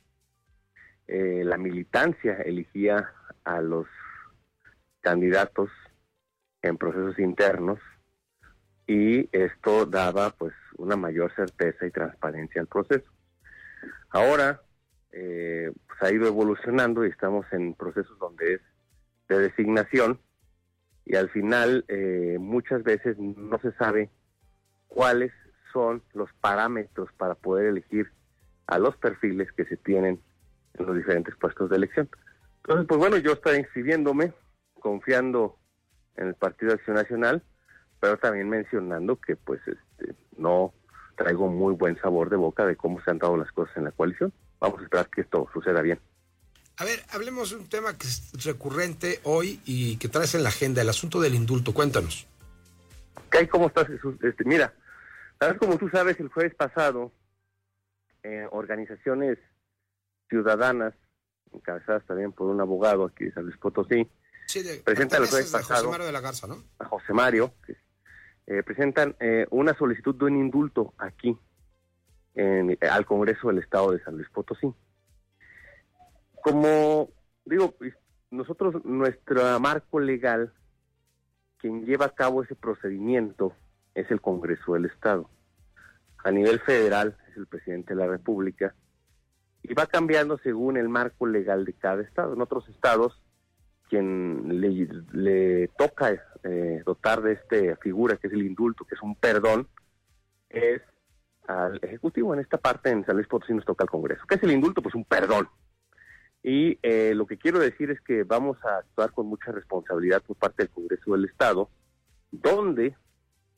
eh, la militancia elegía a los candidatos en procesos internos y esto daba pues una mayor certeza y transparencia al proceso. Ahora eh, pues, ha ido evolucionando y estamos en procesos donde es de designación y al final eh, muchas veces no se sabe cuáles son los parámetros para poder elegir a los perfiles que se tienen en los diferentes puestos de elección. Entonces, pues bueno, yo estoy inscribiéndome, confiando en el Partido Acción Nacional, pero también mencionando que pues este, no traigo muy buen sabor de boca de cómo se han dado las cosas en la coalición. Vamos a esperar que esto suceda bien. A ver, hablemos de un tema que es recurrente hoy y que traes en la agenda, el asunto del indulto. Cuéntanos. ¿Qué ¿Cómo estás, Jesús? Este, mira, como tú sabes, el jueves pasado, eh, organizaciones ciudadanas, encabezadas también por un abogado aquí de San Luis Potosí, presentan el jueves pasado, José Mario de la Garza, ¿no? A José Mario, eh, presentan eh, una solicitud de un indulto aquí, en, al Congreso del Estado de San Luis Potosí. Como digo, pues, nosotros, nuestro marco legal quien lleva a cabo ese procedimiento es el Congreso del Estado. A nivel federal es el presidente de la República y va cambiando según el marco legal de cada estado. En otros estados quien le, le toca eh, dotar de esta figura que es el indulto, que es un perdón, es al Ejecutivo. En esta parte, en San Luis Potosí, nos toca al Congreso. ¿Qué es el indulto? Pues un perdón. Y eh, lo que quiero decir es que vamos a actuar con mucha responsabilidad por parte del Congreso del Estado, donde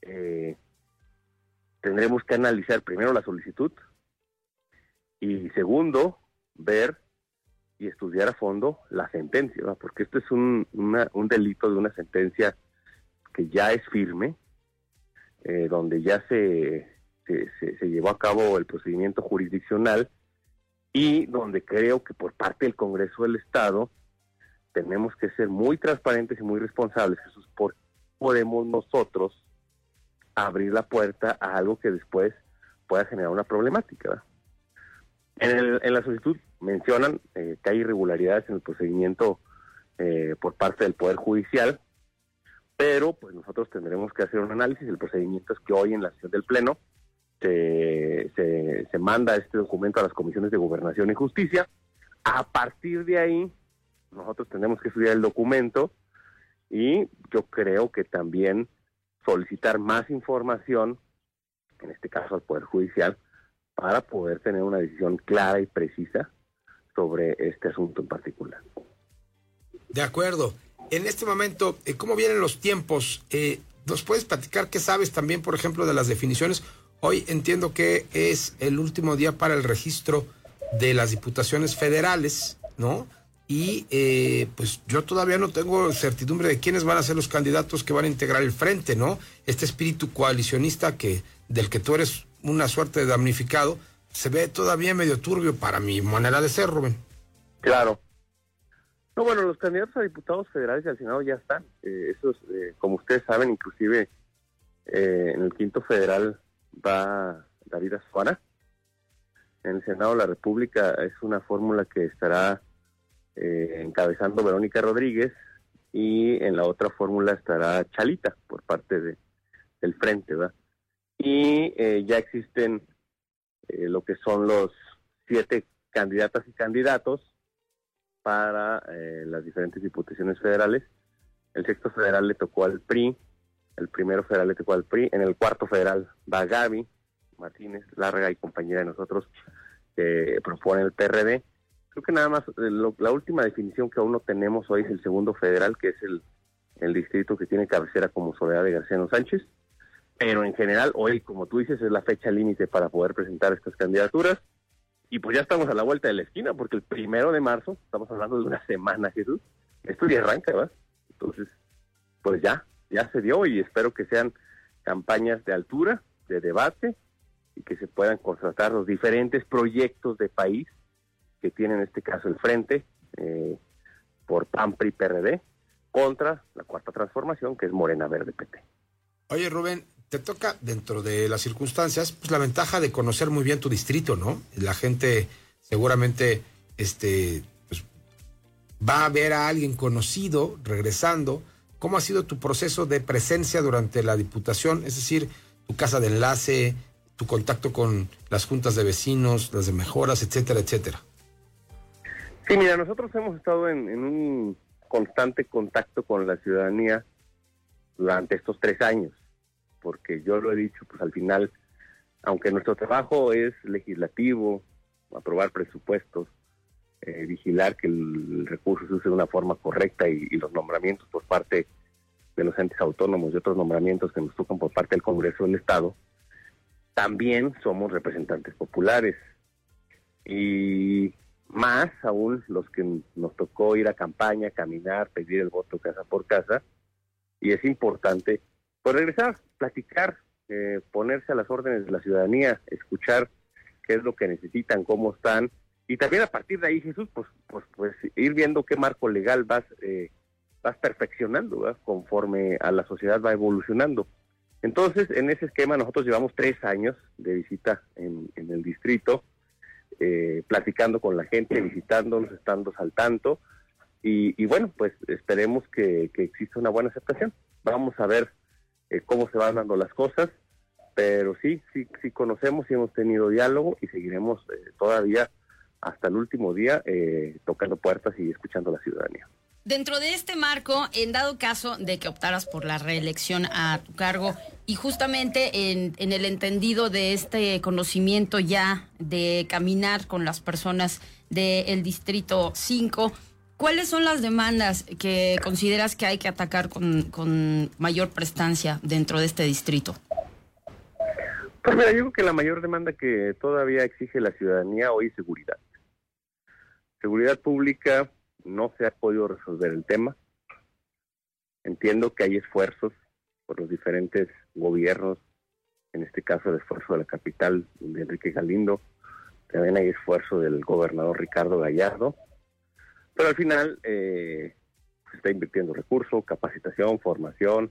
eh, tendremos que analizar primero la solicitud y segundo, ver y estudiar a fondo la sentencia, porque esto es un, un delito de una sentencia que ya es firme, eh, donde ya se, se, llevó a cabo el procedimiento jurisdiccional y donde creo que por parte del Congreso del Estado tenemos que ser muy transparentes y muy responsables, Jesús, por podemos nosotros abrir la puerta a algo que después pueda generar una problemática. En, el- en la solicitud mencionan eh, que hay irregularidades en el procedimiento eh, por parte del Poder Judicial, pero pues nosotros tendremos que hacer un análisis. El procedimiento es que hoy en la sesión del Pleno se, se, se manda este documento a las comisiones de Gobernación y Justicia. A partir de ahí, nosotros tenemos que estudiar el documento y yo creo que también solicitar más información, en este caso al Poder Judicial, para poder tener una decisión clara y precisa sobre este asunto en particular. De acuerdo. En este momento, eh, ¿cómo vienen los tiempos? Eh, ¿Nos puedes platicar qué sabes también, por ejemplo, de las definiciones? Hoy entiendo que es el último día para el registro de las diputaciones federales, ¿no? Y eh, pues yo todavía no tengo certidumbre de quiénes van a ser los candidatos que van a integrar el frente, ¿no? Este espíritu coalicionista que del que tú eres una suerte de damnificado se ve todavía medio turbio para mi manera de ser, Rubén. Claro. No, bueno, los candidatos a diputados federales y al Senado ya están. Eh, esos, eh, como ustedes saben, inclusive eh, en el quinto federal va David Azuara. En el Senado de la República es una fórmula que estará eh, encabezando Verónica Rodríguez y en la otra fórmula estará Chalita por parte de, del Frente, ¿verdad? Y eh, ya existen eh, lo que son los siete candidatas y candidatos para eh, las diferentes diputaciones federales. El sexto federal le tocó al PRI, el primero federal le tocó al PRI, en el cuarto federal va Gaby Martínez, larga y compañera de nosotros, que propone el PRD. Creo que nada más, eh, lo- la última definición que aún no tenemos hoy es el segundo federal, que es el, el distrito que tiene cabecera como Soledad de García Sánchez. Pero en general, hoy, como tú dices, es la fecha límite para poder presentar estas candidaturas. Y pues ya estamos a la vuelta de la esquina, porque el primero de marzo, estamos hablando de una semana, Jesús, esto ya arranca, ¿verdad? Entonces, pues ya, ya se dio y espero que sean campañas de altura, de debate, y que se puedan contratar los diferentes proyectos de país que tiene en este caso el Frente, eh, por PAN, PRI, PRD, contra la Cuarta Transformación, que es Morena Verde PT. Oye, Rubén, te toca, dentro de las circunstancias, pues la ventaja de conocer muy bien tu distrito, ¿no? La gente seguramente este, pues, va a ver a alguien conocido regresando. ¿Cómo ha sido tu proceso de presencia durante la diputación? Es decir, tu casa de enlace, tu contacto con las juntas de vecinos, las de mejoras, etcétera, etcétera. Sí, mira, nosotros hemos estado en, en un constante contacto con la ciudadanía durante estos tres años, porque yo lo he dicho, pues al final, aunque nuestro trabajo es legislativo, aprobar presupuestos, eh, vigilar que el recurso se use de una forma correcta y, y los nombramientos por parte de los entes autónomos y otros nombramientos que nos tocan por parte del Congreso del Estado, también somos representantes populares. Y más aún los que nos tocó ir a campaña, caminar, pedir el voto casa por casa. Y es importante, pues regresar, platicar, eh, ponerse a las órdenes de la ciudadanía, escuchar qué es lo que necesitan, cómo están. Y también a partir de ahí, Jesús, pues, pues, pues ir viendo qué marco legal vas, eh, vas perfeccionando conforme a la sociedad va evolucionando. Entonces, en ese esquema nosotros llevamos tres años de visita en, en el distrito, eh, platicando con la gente, visitándonos, estando al tanto. Y, y bueno, pues esperemos que, que exista una buena aceptación. Vamos a ver eh, cómo se van dando las cosas, pero sí, sí, sí conocemos y hemos tenido diálogo y seguiremos eh, todavía hasta el último día eh, tocando puertas y escuchando a la ciudadanía. Dentro de este marco, en dado caso de que optaras por la reelección a tu cargo y justamente en, el entendido de este conocimiento ya de caminar con las personas del Distrito 5, ¿cuáles son las demandas que consideras que hay que atacar con, con mayor prestancia dentro de este distrito? Pues mira, yo creo que la mayor demanda que todavía exige la ciudadanía hoy es seguridad. Seguridad pública, no se ha podido resolver el tema. Entiendo que hay esfuerzos por los diferentes gobiernos, en este caso el esfuerzo de la capital de Enrique Galindo, también hay esfuerzo del gobernador Ricardo Gallardo, pero al final eh, se está invirtiendo recursos, capacitación, formación,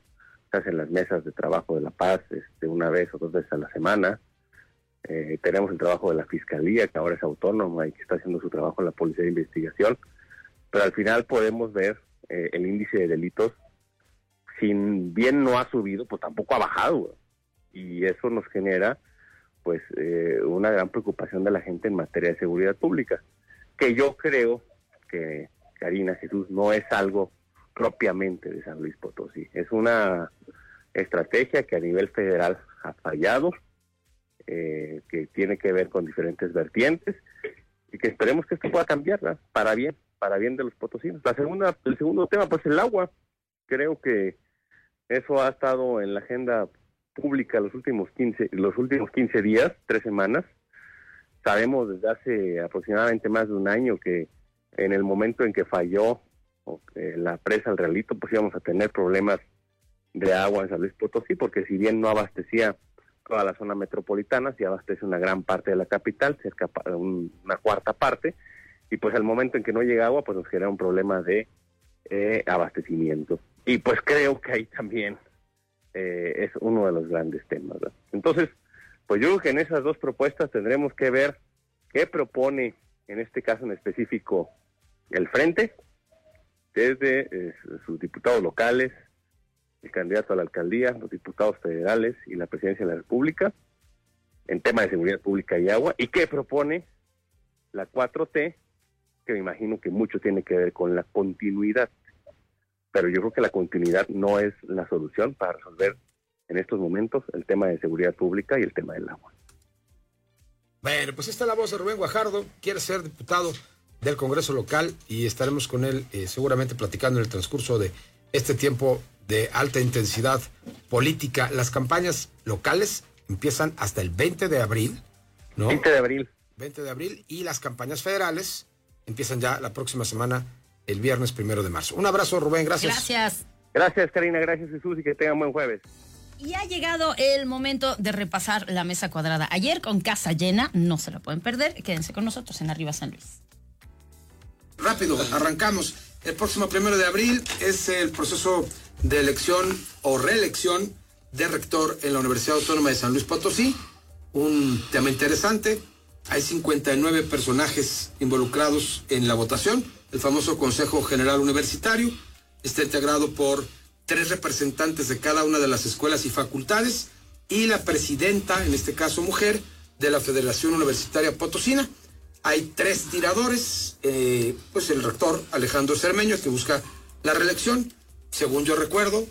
se hacen las mesas de trabajo de la paz este, una vez o dos veces a la semana. Eh, tenemos el trabajo de la fiscalía, que ahora es autónoma y que está haciendo su trabajo en la policía de investigación pero al final podemos ver eh, el índice de delitos, sin bien no ha subido, pues tampoco ha bajado. Y eso nos genera pues eh, una gran preocupación de la gente en materia de seguridad pública, que yo creo que Karina Jesús no es algo propiamente de San Luis Potosí, es una estrategia que a nivel federal ha fallado, eh, que tiene que ver con diferentes vertientes y que esperemos que esto pueda cambiar para bien para bien de los potosinos. La segunda, el segundo tema, pues el agua. Creo que eso ha estado en la agenda pública los últimos 15, los últimos 15 días, tres semanas. Sabemos desde hace aproximadamente más de un año que en el momento en que falló la presa El Realito, pues íbamos a tener problemas de agua en San Luis Potosí, porque si bien no abastecía toda la zona metropolitana, sí abastece una gran parte de la capital, cerca de una cuarta parte, y pues al momento en que no llega agua, pues nos genera un problema de eh, abastecimiento. Y pues creo que ahí también eh, es uno de los grandes temas. Entonces, pues yo creo que en esas dos propuestas tendremos que ver qué propone, en este caso en específico, el Frente, desde eh, sus diputados locales, el candidato a la alcaldía, los diputados federales y la presidencia de la República, en tema de seguridad pública y agua, y qué propone la 4T que me imagino que mucho tiene que ver con la continuidad. Pero yo creo que la continuidad no es la solución para resolver en estos momentos el tema de seguridad pública y el tema del agua. Bueno, pues esta es la voz de Rubén Guajardo, quiere ser diputado del Congreso local y estaremos con él eh, seguramente platicando en el transcurso de este tiempo de alta intensidad política. Las campañas locales empiezan hasta el 20 de abril, ¿no? 20 de abril. 20 de abril y las campañas federales empiezan ya la próxima semana, el viernes primero de marzo. Un abrazo, Rubén, gracias. Gracias. Gracias, Karina, gracias, Jesús, y que tengan buen jueves. Y ha llegado el momento de repasar la mesa cuadrada. Ayer con casa llena, no se la pueden perder. Quédense con nosotros en Arriba San Luis. Rápido, arrancamos. El próximo primero de abril es el proceso de elección o reelección de rector en la Universidad Autónoma de San Luis Potosí. Un tema interesante, hay 59 personajes involucrados en la votación. El famoso Consejo General Universitario está integrado por tres representantes de cada una de las escuelas y facultades y la presidenta, en este caso mujer, de la Federación Universitaria Potosina. Hay tres tiradores, eh, pues el rector Alejandro Cermeño, que busca la reelección. Según yo recuerdo,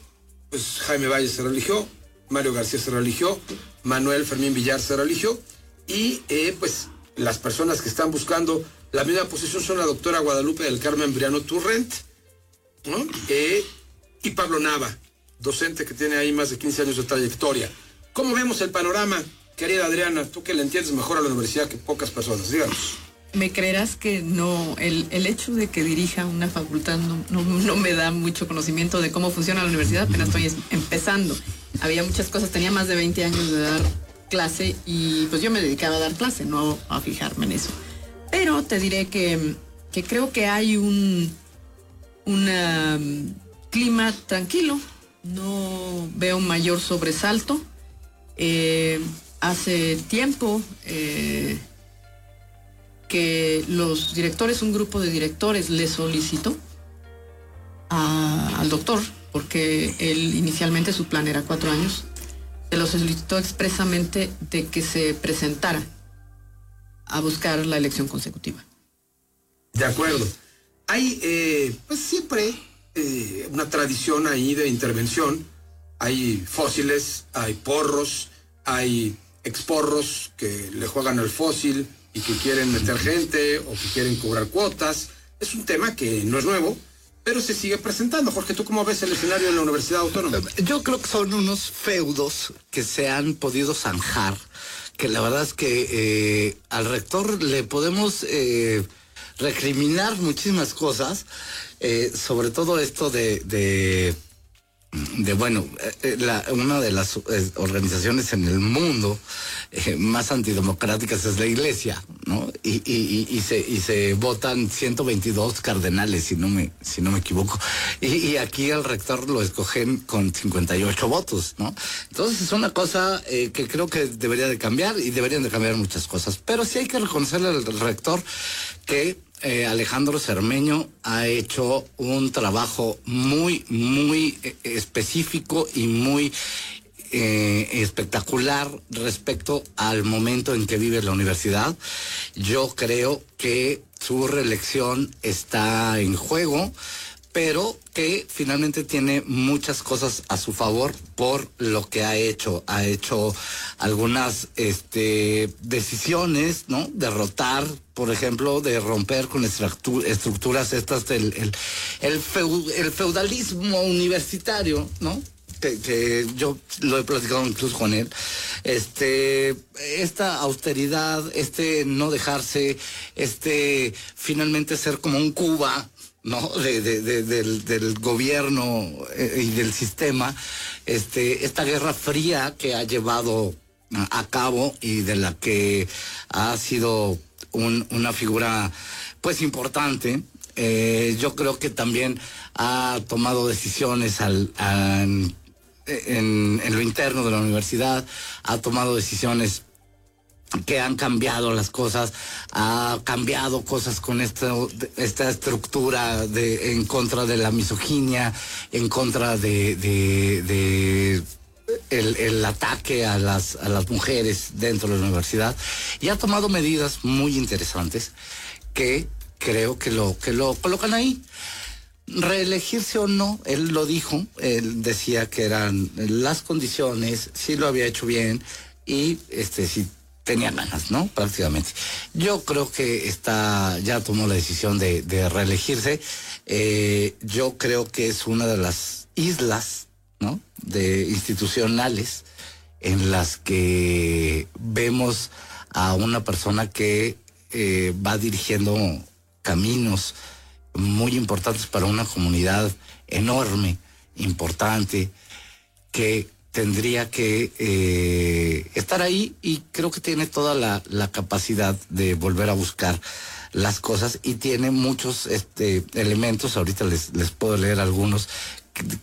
pues Jaime Valle se religió, Mario García se religió, Manuel Fermín Villar se religió y eh, pues las personas que están buscando la misma posición son la doctora Guadalupe del Carmen Briano Turrent eh, y Pablo Nava, docente que tiene ahí más de 15 años de trayectoria. ¿Cómo vemos el panorama, querida Adriana? Tú que le entiendes mejor a la universidad que pocas personas, díganos. Me creerás que no, el, el hecho de que dirija una facultad no, no, me da mucho conocimiento de cómo funciona la universidad, apenas estoy empezando. Había muchas cosas, tenía más de 20 años de dar clase y pues yo me dedicaba a dar clase, no a fijarme en eso. Pero te diré que, que creo que hay un un clima tranquilo, no veo mayor sobresalto. Eh, hace tiempo eh, que los directores, un grupo de directores le solicitó al doctor, porque él inicialmente su plan era cuatro años, se lo solicitó expresamente de que se presentara a buscar la elección consecutiva. De acuerdo. hay eh, pues siempre eh, una tradición ahí de intervención. Hay fósiles, hay porros, hay exporros que le juegan al fósil y que quieren meter gente o que quieren cobrar cuotas. Es un tema que no es nuevo, pero se sigue presentando. Jorge, ¿tú cómo ves el escenario en la Universidad Autónoma? Yo creo que son unos feudos que se han podido zanjar, que la verdad es que eh, al rector le podemos eh, recriminar muchísimas cosas, eh, sobre todo esto de, de, bueno, eh, eh, una de las organizaciones en el mundo más antidemocráticas es la iglesia, ¿no? Y, y, se, y se votan 122 cardenales, si no me, si no me equivoco. Y, aquí el rector lo escogen con 58 votos, ¿no? Entonces es una cosa que creo que debería de cambiar y deberían de cambiar muchas cosas. Pero sí hay que reconocerle al rector que eh, Alejandro Cermeño ha hecho un trabajo muy, muy eh, específico y muy eh, espectacular respecto al momento en que vive la universidad. Yo creo que su reelección está en juego, pero que finalmente tiene muchas cosas a su favor por lo que ha hecho. Ha hecho algunas este, decisiones, ¿no? Derrotar, por ejemplo, de romper con estructu- estructuras estas del el feudalismo universitario, ¿no? que, que yo lo he platicado incluso con él, este, esta austeridad, este no dejarse, este finalmente ser como un Cuba, ¿no? De, de- de- del, del gobierno eh, y del sistema, este, esta guerra fría que ha llevado a, cabo y de la que ha sido un- una figura pues importante. Eh, yo creo que también ha tomado decisiones al, al- en, en lo interno de la universidad, ha tomado decisiones que han cambiado las cosas, ha cambiado cosas con esta, esta estructura de, en contra de la misoginia, en contra de, el ataque a las, a las mujeres dentro de la universidad y ha tomado medidas muy interesantes que creo que lo, que lo colocan ahí. Reelegirse o no, él lo dijo, él decía que eran las condiciones, si lo había hecho bien y este si tenía ganas, ¿no? Prácticamente. Yo creo que está, ya tomó la decisión de, reelegirse. Eh, yo creo que es una de las islas, ¿no? De institucionales en las que vemos a una persona que eh, va dirigiendo caminos muy importantes para una comunidad enorme, importante, que tendría que eh, estar ahí y creo que tiene toda la, capacidad de volver a buscar las cosas y tiene muchos este, elementos, ahorita les, les puedo leer algunos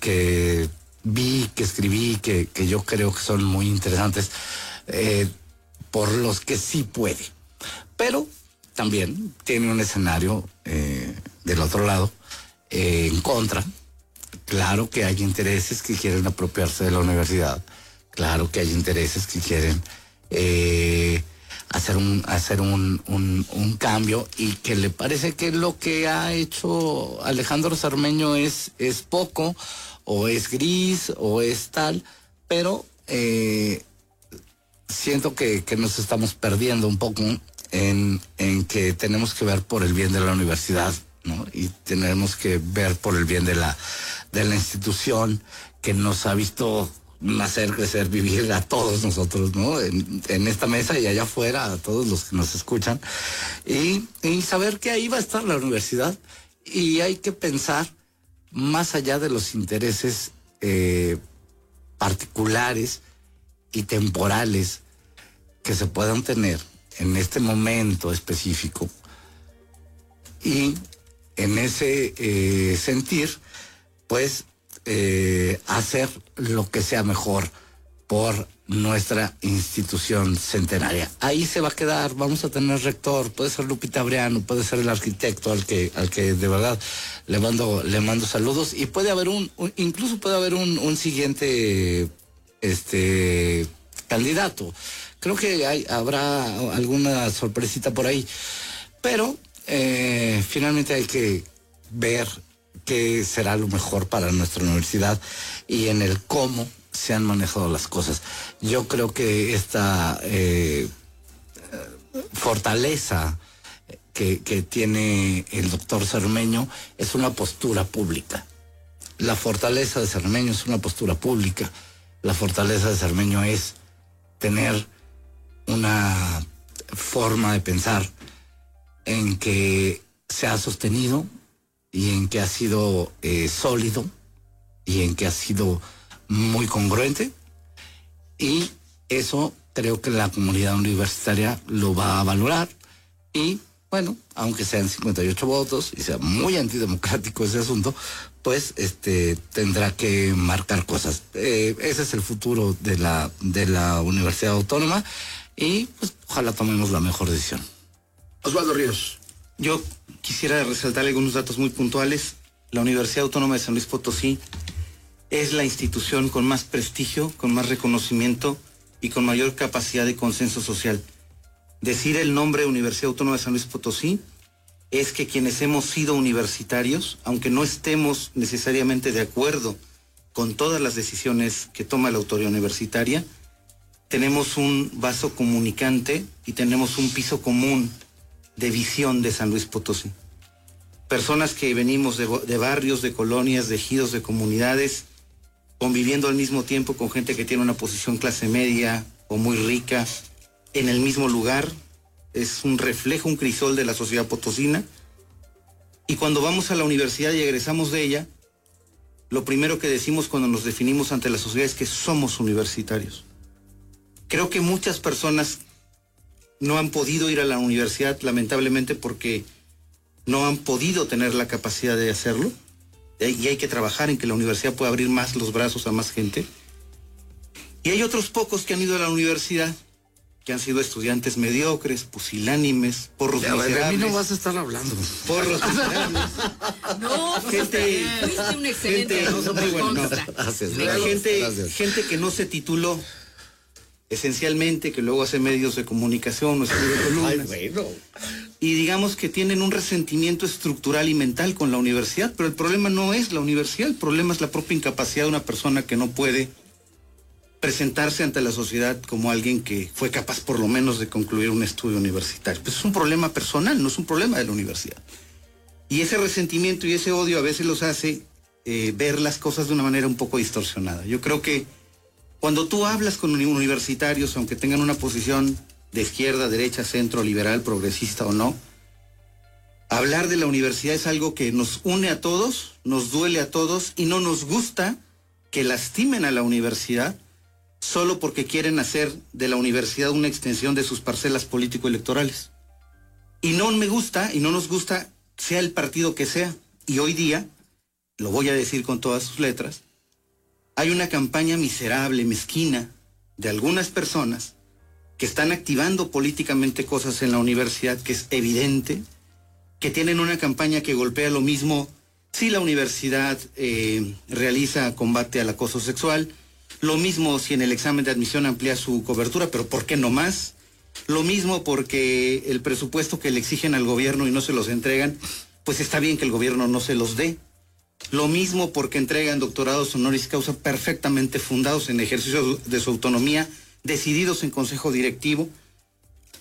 que, vi, que escribí, que, que yo creo que son muy interesantes, eh, por los que sí puede. Pero también tiene un escenario eh, del otro lado, en contra. Claro que hay intereses que quieren apropiarse de la universidad. Claro que hay intereses que quieren eh, hacer un hacer un, un- cambio y que le parece que lo que ha hecho Alejandro Sarmeño es, es poco o es gris o es tal, pero eh, siento que, que nos estamos perdiendo un poco en, en que tenemos que ver por el bien de la universidad, Y tenemos que ver por el bien de la, de la institución que nos ha visto nacer, crecer, vivir a todos nosotros, ¿no? En, esta mesa y allá afuera, a todos los que nos escuchan. Y, y saber que ahí va a estar la universidad. Y hay que pensar más allá de los intereses eh, particulares y temporales que se puedan tener en este momento específico y en ese eh, sentir, pues eh, hacer lo que sea mejor por nuestra institución centenaria. Ahí se va a quedar, vamos a tener rector, puede ser Lupita Briano, puede ser el arquitecto al que, al que de verdad le mando, le mando saludos, y puede haber un, incluso puede haber un, un siguiente este candidato. Creo que habrá alguna sorpresita por ahí. Pero eh, finalmente hay que ver qué será lo mejor para nuestra universidad y en el cómo se han manejado las cosas. Yo creo que esta eh, fortaleza que, que tiene el doctor Cermeño es una postura pública. La fortaleza de Cermeño es una postura pública. La fortaleza de Cermeño es tener una forma de pensar en que se ha sostenido y en que ha sido eh, sólido y en que ha sido muy congruente y eso creo que la comunidad universitaria lo va a valorar y bueno, aunque sean 58 votos y sea muy antidemocrático ese asunto, pues este tendrá que marcar cosas. Eh, ese es el futuro de la de la Universidad Autónoma y pues ojalá tomemos la mejor decisión. Osvaldo Ríos. Yo quisiera resaltar algunos datos muy puntuales. La Universidad Autónoma de San Luis Potosí es la institución con más prestigio, con más reconocimiento y con mayor capacidad de consenso social. Decir el nombre Universidad Autónoma de San Luis Potosí es que quienes hemos sido universitarios, aunque no estemos necesariamente de acuerdo con todas las decisiones que toma la autoridad universitaria, tenemos un vaso comunicante y tenemos un piso común de visión de San Luis Potosí. Personas que venimos de, barrios, de colonias, de ejidos, de comunidades, conviviendo al mismo tiempo con gente que tiene una posición clase media o muy rica en el mismo lugar. Es un reflejo, un crisol de la sociedad potosina. Y cuando vamos a la universidad y egresamos de ella, lo primero que decimos cuando nos definimos ante la sociedad es que somos universitarios. Creo que muchas personas no han podido ir a la universidad, lamentablemente, porque no han podido tener la capacidad de hacerlo. Y hay que trabajar en que la universidad pueda abrir más los brazos a más gente. Y hay otros pocos que han ido a la universidad, que han sido estudiantes mediocres, pusilánimes, porros Ya, miserables. de mí no vas a estar hablando. Porros miserables. No, gente, fuiste un excelente. gente, no, muy bueno, no. Gracias, gente, gracias. gente que no se tituló esencialmente, que luego hace medios de comunicación o escribe columnas. Y digamos que tienen un resentimiento estructural y mental con la universidad, pero el problema no es la universidad, el problema es la propia incapacidad de una persona que no puede presentarse ante la sociedad como alguien que fue capaz por lo menos de concluir un estudio universitario. Pues es un problema personal, no es un problema de la universidad. Y ese resentimiento y ese odio a veces los hace eh, ver las cosas de una manera un poco distorsionada. Yo creo que cuando tú hablas con uni- universitarios, aunque tengan una posición de izquierda, derecha, centro, liberal, progresista o no, hablar de la universidad es algo que nos une a todos, nos duele a todos y no nos gusta que lastimen a la universidad solo porque quieren hacer de la universidad una extensión de sus parcelas político-electorales. Y no me gusta y no nos gusta, sea el partido que sea. Y hoy día, lo voy a decir con todas sus letras, hay una campaña miserable, mezquina, de algunas personas que están activando políticamente cosas en la universidad que es evidente, que tienen una campaña que golpea lo mismo si la universidad eh, realiza combate al acoso sexual, lo mismo si en el examen de admisión amplía su cobertura, pero ¿por qué no más? Lo mismo porque el presupuesto que le exigen al gobierno y no se los entregan, pues está bien que el gobierno no se los dé. Lo mismo porque entregan doctorados honoris causa perfectamente fundados en ejercicio de su autonomía, decididos en consejo directivo.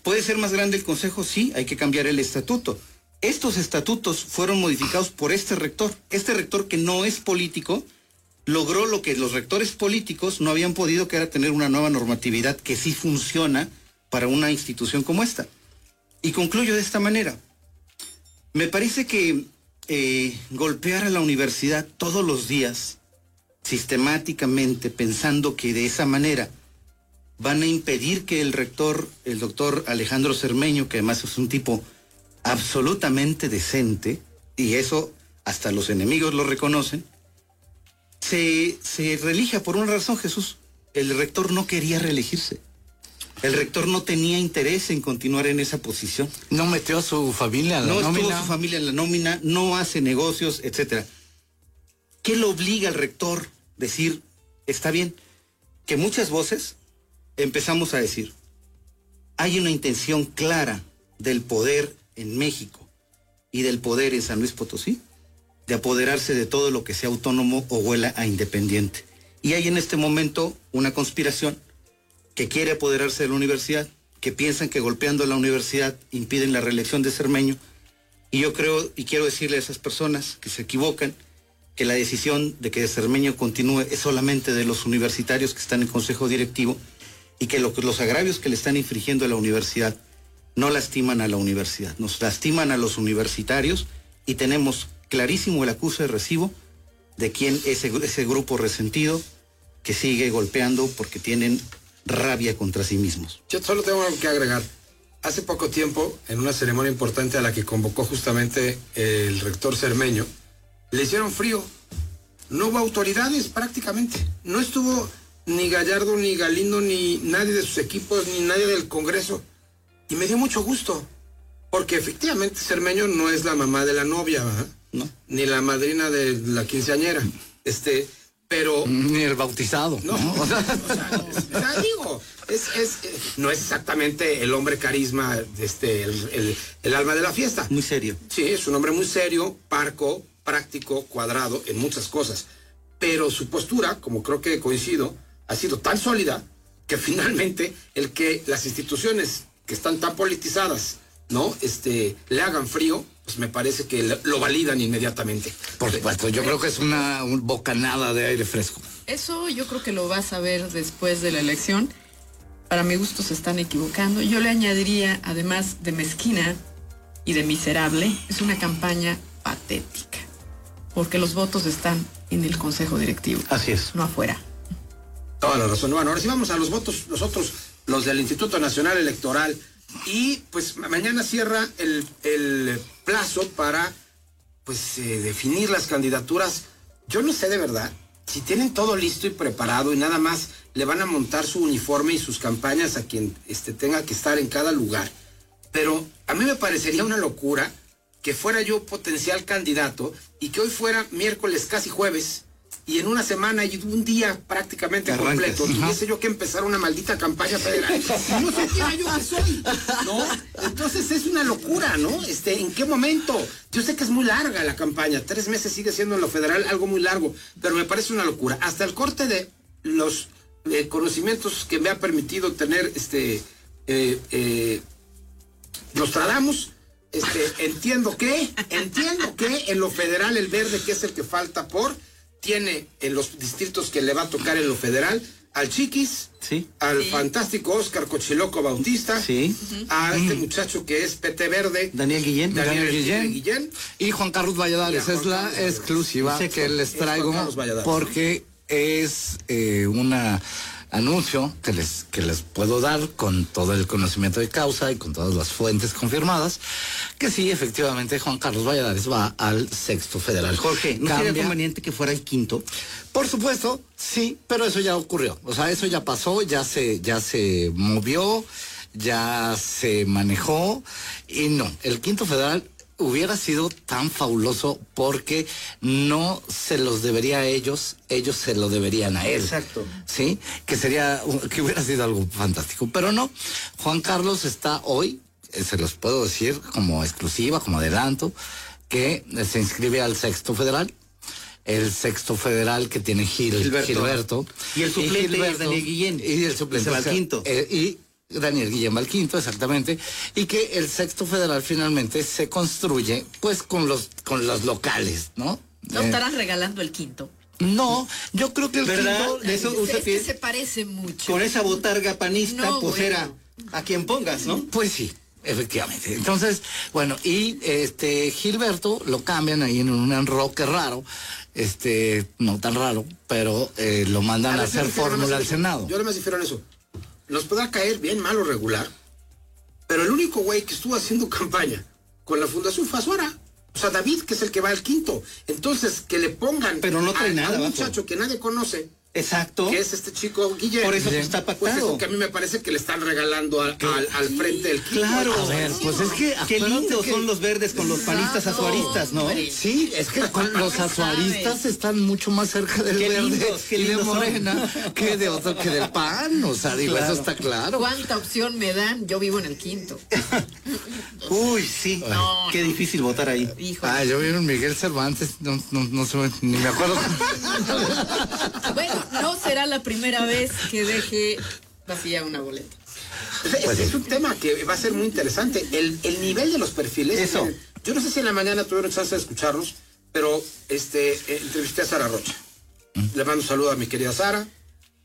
¿Puede ser más grande el consejo? Sí, hay que cambiar el estatuto. Estos estatutos fueron modificados por este rector. Este rector que no es político logró lo que los rectores políticos no habían podido, que era tener una nueva normatividad que sí funciona para una institución como esta. Y concluyo de esta manera. Me parece que eh, golpear a la universidad todos los días, sistemáticamente, pensando que de esa manera van a impedir que el rector, el doctor Alejandro Cermeño, que además es un tipo absolutamente decente, y eso hasta los enemigos lo reconocen, se, se reelija por una razón, Jesús. El rector no quería reelegirse. El rector no tenía interés en continuar en esa posición. No metió a su familia en la no estuvo nómina. su familia en la nómina, no hace negocios, etcétera. ¿Qué lo obliga al rector decir, está bien, que muchas voces empezamos a decir, hay una intención clara del poder en México y del poder en San Luis Potosí de apoderarse de todo lo que sea autónomo o huela a independiente. Y hay en este momento una conspiración que quiere apoderarse de la universidad, que piensan que golpeando la universidad impiden la reelección de Cermeño. Y yo creo y quiero decirle a esas personas que se equivocan que la decisión de que Cermeño continúe es solamente de los universitarios que están en consejo directivo y que lo- los agravios que le están infringiendo a la universidad no lastiman a la universidad, nos lastiman a los universitarios y tenemos clarísimo el acuso de recibo de quien ese, ese grupo resentido que sigue golpeando porque tienen rabia contra sí mismos. Yo solo tengo algo que agregar. Hace poco tiempo, en una ceremonia importante a la que convocó justamente el rector Cermeño, le hicieron frío. No hubo autoridades prácticamente. No estuvo ni Gallardo, ni Galindo, ni nadie de sus equipos, ni nadie del Congreso. Y me dio mucho gusto. Porque efectivamente Cermeño no es la mamá de la novia, ¿verdad? No. Ni la madrina de la quinceañera. Este, pero. Ni el bautizado. No, o sea, o sea, digo, es, es, eh, no es exactamente el hombre carisma, este, el, el- el alma de la fiesta. Muy serio. Sí, es un hombre muy serio, parco, práctico, cuadrado en muchas cosas. Pero su postura, como creo que coincido, ha sido tan sólida que finalmente el que las instituciones que están tan politizadas, ¿no? Este, le hagan frío, pues me parece que lo- validan inmediatamente. Por supuesto, yo creo que es una un bocanada de aire fresco. Eso yo creo que lo vas a ver después de la elección. Para mi gusto se están equivocando. Yo le añadiría, además de mezquina y de miserable, es una campaña patética. Porque los votos están en el consejo directivo, Así es. no afuera. Toda la razón. Bueno, ahora sí vamos a los votos, los otros, los del Instituto Nacional Electoral. Y pues ma- mañana cierra el, el plazo para pues eh, definir las candidaturas. Yo no sé de verdad si tienen todo listo y preparado y nada más le van a montar su uniforme y sus campañas a quien este, tenga que estar en cada lugar. Pero a mí me parecería una locura que fuera yo potencial candidato y que hoy fuera miércoles casi jueves y en una semana y un día prácticamente completo tuviese yo que empezar una maldita campaña federal. No supiera yo que soy, ¿no? Entonces es una locura, ¿no? Este, ¿en qué momento? Yo sé que es muy larga la campaña, tres meses sigue siendo en lo federal algo muy largo, pero me parece una locura. Hasta el corte de los eh, conocimientos que me ha permitido tener este eh, eh, Nostradamus, este, entiendo que, entiendo que en lo federal el verde, que es el que falta por, tiene en los distritos que le va a tocar en lo federal al Chiquis, Sí. al fantástico Oscar Cochiloco Bautista, Sí. a este muchacho que es PT Verde, Daniel Guillén. Daniel, Guillén. Guillén. Y Juan Carlos Valladares Juan es la Carlos exclusiva que les traigo porque es eh, una anuncio que les, que les puedo dar con todo el conocimiento de causa y con todas las fuentes confirmadas, que sí, efectivamente, Juan Carlos Valladares va al sexto federal. Jorge, ¿no sería Cambia- conveniente que fuera el quinto? Por supuesto, sí, pero eso ya ocurrió. O sea, eso ya pasó, ya se, ya se movió, ya se manejó y no, el quinto federal hubiera sido tan fabuloso porque no se los debería a ellos, ellos se lo deberían a él. Exacto. Sí, que sería, que hubiera sido algo fantástico. Pero no, Juan Carlos está hoy, eh, se los puedo decir como exclusiva, como adelanto, que eh, se inscribe al sexto federal. El sexto federal que tiene Gil- Gilberto. Gilberto. Y el suplente Gilberto- es Daniel Guillén. Y el suplente Se va al quinto. eh, y Daniel Guillén va al quinto, exactamente. Y que el sexto federal finalmente se construye pues con los, con los locales, ¿no? ¿No Eh, estarán regalando el quinto? no, yo creo que el ¿Verdad? quinto De eso Es usted que se parece mucho. Con esa botarga panista, No, pues bueno. era a quien pongas, ¿no? Pues sí, efectivamente. Entonces, bueno, y este Gilberto lo cambian ahí en un enroque raro, este, no tan raro, pero eh, lo mandan a, hacer fórmula al. Senado. Yo le más difiero en eso. Nos podrá caer bien, mal o regular, pero el único güey que estuvo haciendo campaña con la Fundación fue Azuara. O sea, David, que es el que va al quinto. Entonces, que le pongan Pero no trae a, nada a un muchacho que nadie conoce, Exacto. que es este chico Guillermo. Por eso pues, está Pues pactado. eso que a mí me parece que le están regalando al, al, al frente del quinto. Claro. A ver, pues es que Qué lindos que- son los verdes con los panistas azuaristas, ¿no? Sí, es que con los azuaristas están mucho más cerca del Qué verde lindos, qué y de lindos son. Morena que de otro que del pan, o sea, digo, Claro. eso está claro. ¿Cuánta opción me dan? Yo vivo en el quinto. Uy, sí. Qué difícil votar ahí. Ah, yo vi un Miguel Cervantes, no, no, no sé, ni me acuerdo. Bueno, no será la primera vez que deje vacía una boleta. Pues es un tema que va a ser muy interesante. El, el nivel de los perfiles. Eso. Yo no sé si en la mañana tuvieron chance de escucharlos, pero este eh, entrevisté a Sara Rocha. Le mando un saludo a mi querida Sara.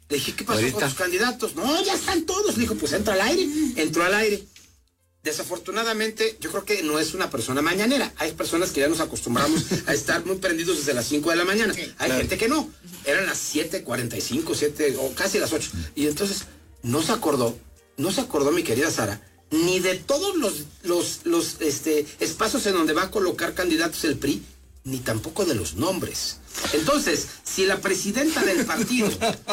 Le dije, ¿qué pasó con tus candidatos? No, ya están todos. Le dijo, pues entra al aire. Entró al aire. Desafortunadamente, yo creo que no es una persona mañanera. Hay personas que ya nos acostumbramos a estar muy prendidos desde las 5 de la mañana. Hay gente que no. Eran las 7:45, 7 o casi las 8. Y entonces no se acordó, no se acordó mi querida Sara, ni de todos los, los, los este, espacios en donde va a colocar candidatos el PRI, ni tampoco de los nombres. Entonces, si la presidenta del partido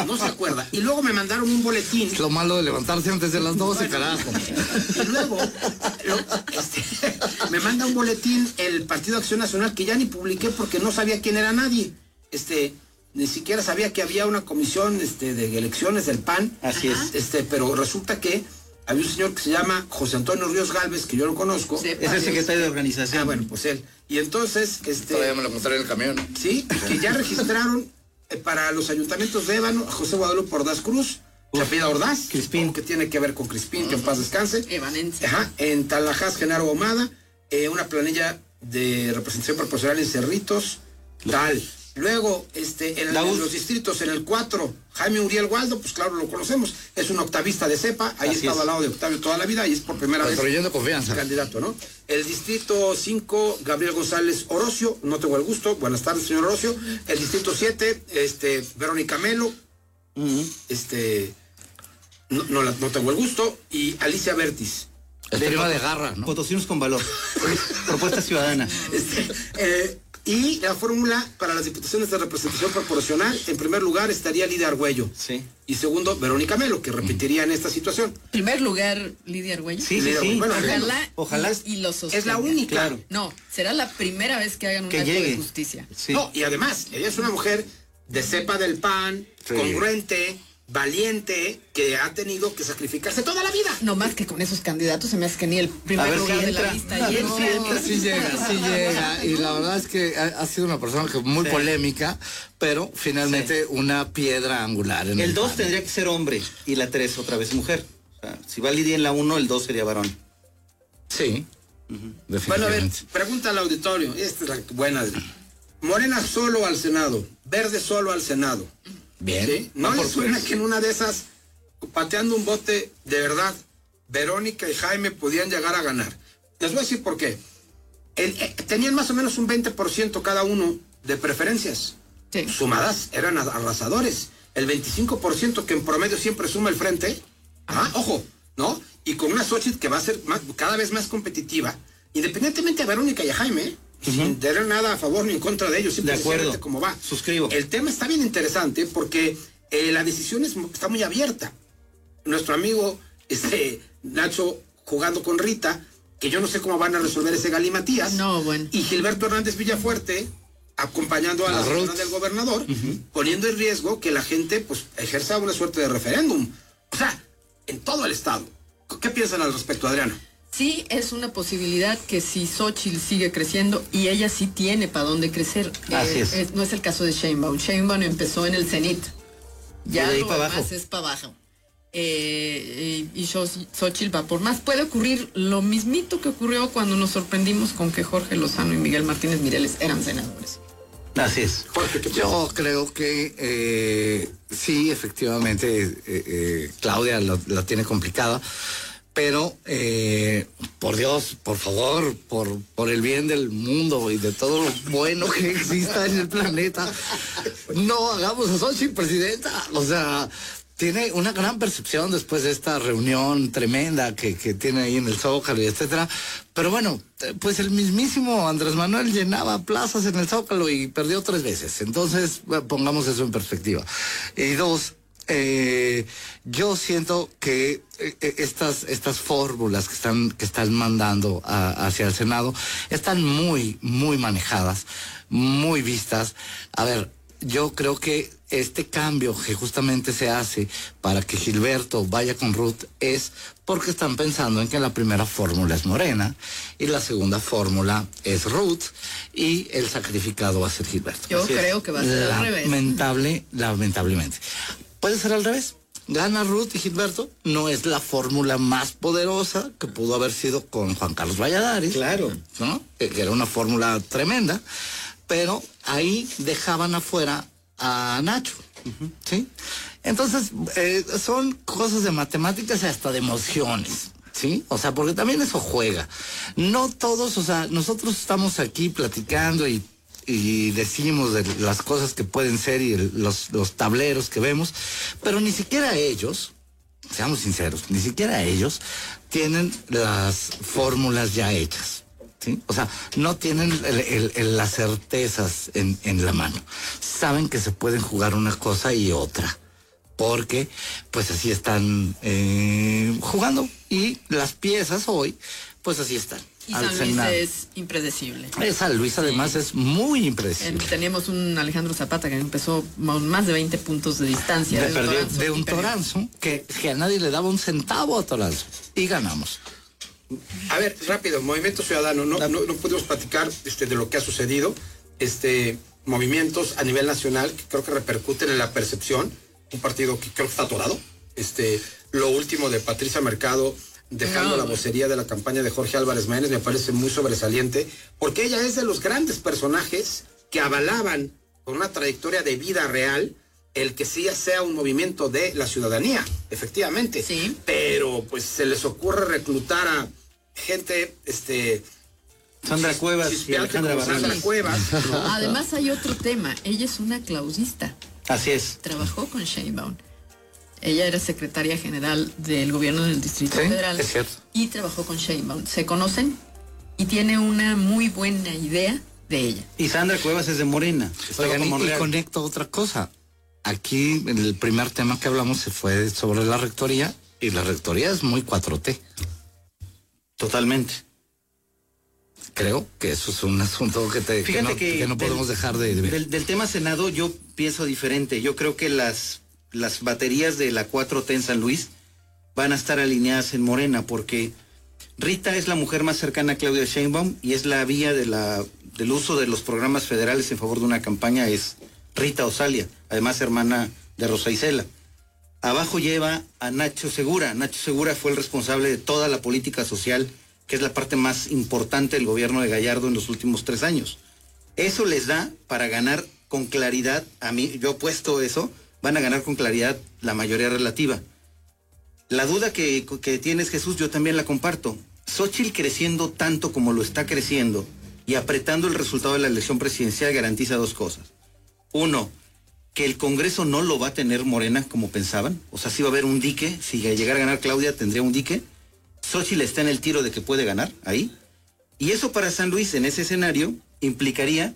no se acuerda, y luego me mandaron un boletín. Lo malo de levantarse antes de las 12, carajo. Y luego lo- este, me manda un boletín el Partido Acción Nacional que ya ni publiqué porque no sabía quién era nadie. Este, ni siquiera sabía que había una comisión este, de elecciones del PAN. Así es. Este, pero resulta que había un señor que se llama José Antonio Ríos Galvez, que yo lo conozco. Es el secretario de organización. Ah, bueno, pues él. Y entonces, este. Todavía me lo encontré en el camión. Sí, que ya registraron eh, para los ayuntamientos de Ébano a José Guadalupe Ordaz Cruz, Chapida Ordaz, Crispín, que tiene que ver con Crispín, que en paz descanse. Evanense. Ajá, en Talajás, Genaro Gomada, eh, una planilla de representación proporcional en Cerritos, tal. Luego, este, en, el- en los distritos, en el 4, Jaime Uriel Waldo, pues claro, lo conocemos, es un octavista de cepa, ahí Así estaba es. al lado de Octavio toda la vida y es por primera vez confianza. candidato, ¿no? El distrito 5, Gabriel González Orocio, no tengo el gusto, buenas tardes, señor Orocio. El distrito 7, este, Verónica Melo, este, no, no, tengo el gusto, y Alicia Bertis. El de garra, ¿no? Potosinos con valor. Propuesta ciudadana. Este, eh, y la fórmula para las diputaciones de representación proporcional, en primer lugar estaría Lidia Argüello. Sí. Y segundo, Verónica Melo, que repetiría en esta situación. Primer lugar, Lidia Argüello. Sí, sí, sí. Bueno, ojalá, ojalá y, y lo sostenga. es la única. Claro. No, será la primera vez que hagan un Que acto de justicia. No, y además, ella es una mujer de cepa del pan, Sí. congruente, valiente, que ha tenido que sacrificarse toda la vida. No más que con esos candidatos se me hace que ni el primer ver si lugar de la entra. lista A ver llega. si entra, sí llega, sí llega. Y la verdad es que ha, ha sido una persona que muy Sí. polémica, pero finalmente una piedra angular. En El el 2 panel. tendría que ser hombre y la 3 otra vez mujer. O sea, si va Lidia en la 1, el 2 sería varón. Sí. Bueno, a ver, pregunta al auditorio. Esta es la buena. Morena solo al Senado, verde solo al Senado. Bien. ¿Sí? ¿No Va le por suena que en una de esas, pateando un bote de verdad, Verónica y Jaime podían llegar a ganar? Les voy a decir por qué. El- eh, tenían más o menos un 20% cada uno de preferencias. Sumadas eran arrasadores. El 25% que en promedio siempre suma el frente. Ah, ojo, ¿no? Y con una Xochitl que va a ser más- cada vez más competitiva, independientemente de Verónica y a Jaime, sin tener nada a favor ni en contra de ellos, De simplemente acuerdo. como va. Suscribo. El tema está bien interesante porque eh, la decisión es- está muy abierta. Nuestro amigo este, Nacho jugando con Rita, que yo no sé cómo van a resolver ese Galimatías. No, bueno. Y Gilberto Hernández Villafuerte acompañando a la La del gobernador, poniendo en riesgo que la gente pues ejerza una suerte de referéndum. O sea, en todo el estado. ¿Qué piensan al respecto, Adriana? Sí, es una posibilidad que si Xochitl sigue creciendo y ella sí tiene para dónde crecer. Así eh, es. no es el caso de Sheinbaum. Sheinbaum empezó en el cenit. Ya Y de ahí lo pa' demás abajo. es para abajo. Eh, y y Xo- Xochitl va por más. Puede ocurrir lo mismito que ocurrió cuando nos sorprendimos con que Jorge Lozano y Miguel Martínez Mireles eran senadores. Así es. Yo creo que eh, sí, efectivamente, eh, eh, Claudia lo- la tiene complicada, pero eh, por Dios, por favor, por, por el bien del mundo y de todo lo bueno que exista en el planeta, no hagamos a Xochitl presidenta. O sea, tiene una gran percepción después de esta reunión tremenda que, que tiene ahí en el Zócalo y etcétera. Pero bueno, eh, pues el mismísimo Andrés Manuel llenaba plazas en el Zócalo y perdió tres veces. Entonces, pongamos eso en perspectiva. Y dos, eh, yo siento que eh, eh, estas, estas fórmulas que están, que están mandando a- hacia el Senado están muy, muy manejadas, muy vistas. A ver, yo creo que este cambio que justamente se hace para que Gilberto vaya con Ruth es porque están pensando en que la primera fórmula es Morena y la segunda fórmula es Ruth y el sacrificado va a ser Gilberto. Yo creo que va a ser al revés. Lamentable, lamentablemente. Puede ser al revés. Gana Ruth y Gilberto, no es la fórmula más poderosa que pudo haber sido con Juan Carlos Valladares. Claro. ¿No? Que era una fórmula tremenda, pero ahí dejaban afuera a Nacho. ¿Sí? Entonces, eh, son cosas de matemáticas y hasta de emociones. ¿Sí? O sea, porque también eso juega. No todos, o sea, nosotros estamos aquí platicando y, y decimos de las cosas que pueden ser y los, los tableros que vemos, pero ni siquiera ellos, seamos sinceros, ni siquiera ellos tienen las fórmulas ya hechas. O sea, no tienen las certezas en, en la mano. Saben que se pueden jugar una cosa y otra. Porque, pues así están eh, jugando. Y las piezas hoy, pues así están. Y al San Luis Senado. es impredecible. San Luis además es muy Eh, impredecible. Teníamos un Alejandro Zapata que empezó más de 20 puntos de distancia. De, un perdió- Toranzo, de un. Toranzo que, que a nadie le daba un centavo a Toranzo. Y ganamos. A ver, rápido, Movimiento Ciudadano, no, no, no podemos platicar este, de lo que ha sucedido, este, movimientos a nivel nacional que creo que repercuten en la percepción, un partido que creo que está atorado, este, lo último de Patricia Mercado dejando No, la vocería de la campaña de Jorge Álvarez Maínez me parece muy sobresaliente, porque ella es de los grandes personajes que avalaban con una trayectoria de vida real el que sí sea un movimiento de la ciudadanía, efectivamente. Sí. Pero pues se les ocurre reclutar a gente, este... Sandra Cuevas y Alejandra Sandra. Cuevas. Además hay otro tema. Ella es una clausista. Así es. Trabajó con Sheinbaum. Ella era secretaria general del gobierno del Distrito Sí, Federal es cierto. y trabajó con Sheinbaum. Se conocen y tiene una muy buena idea de ella. Y Sandra Cuevas es de Morena. Oigan, y- y, conecto otra cosa. Aquí en el primer tema que hablamos se fue sobre la rectoría y la rectoría es muy 4T. Totalmente. Creo que eso es un asunto que, te, que Fíjate no, que, que no del- podemos dejar de, de ver. Del, del tema Senado yo pienso diferente. Yo creo que las, las baterías de la 4T en San Luis van a estar alineadas en Morena porque Rita es la mujer más cercana a Claudia Sheinbaum y es la vía del uso de los programas federales en favor de una campaña es Rita Osalia, además hermana de Rosa Isela. Abajo lleva a Nacho Segura. Nacho Segura fue el responsable de toda la política social, que es la parte más importante del gobierno de Gallardo en los últimos tres años. Eso les da para ganar con claridad, a mí, yo he puesto eso, van a ganar con claridad la mayoría relativa. La duda que, que tienes, Jesús, yo también la comparto. Xochitl creciendo tanto como lo está creciendo y apretando el resultado de la elección presidencial garantiza dos cosas. Uno, que el Congreso no lo va a tener Morena como pensaban. O sea, si va a haber un dique. Si llegara a ganar Claudia, tendría un dique. Xochitl está en el tiro de que puede ganar ahí. Y eso para San Luis, en ese escenario, implicaría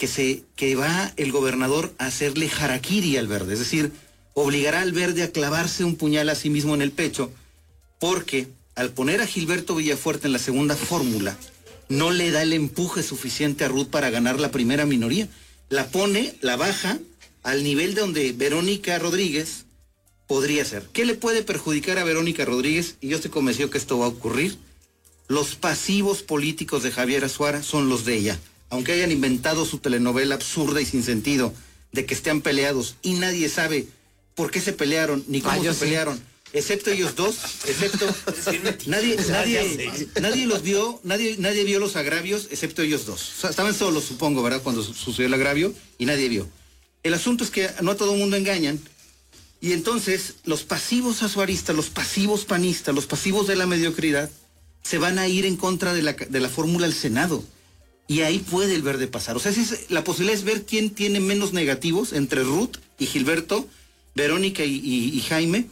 que, se, que va el gobernador a hacerle harakiri al verde. Es decir, obligará al verde a clavarse un puñal a sí mismo en el pecho. Porque al poner a Gilberto Villafuerte en la segunda fórmula, no le da el empuje suficiente a Ruth para ganar la primera minoría. La pone, la baja al nivel de donde Verónica Rodríguez podría ser. ¿Qué le puede perjudicar a Verónica Rodríguez? Y yo estoy convencido que esto va a ocurrir. Los pasivos políticos de Javier Azuara son los de ella. Aunque hayan inventado su telenovela absurda y sin sentido de que estén peleados y nadie sabe por qué se pelearon ni cómo Ah, se sí. pelearon, excepto ellos dos, excepto nadie, nadie, nadie los vio, nadie, nadie vio los agravios excepto ellos dos. O sea, estaban solos, supongo, ¿verdad? Cuando su- sucedió el agravio y nadie vio. El asunto es que no a todo el mundo engañan. Y entonces los pasivos azuaristas, los pasivos panistas, los pasivos de la mediocridad, se van a ir en contra de la, de la fórmula del Senado. Y ahí puede el verde pasar. O sea, esa es- la posibilidad es ver quién tiene menos negativos entre Ruth y Gilberto, Verónica y, y- y Jaime.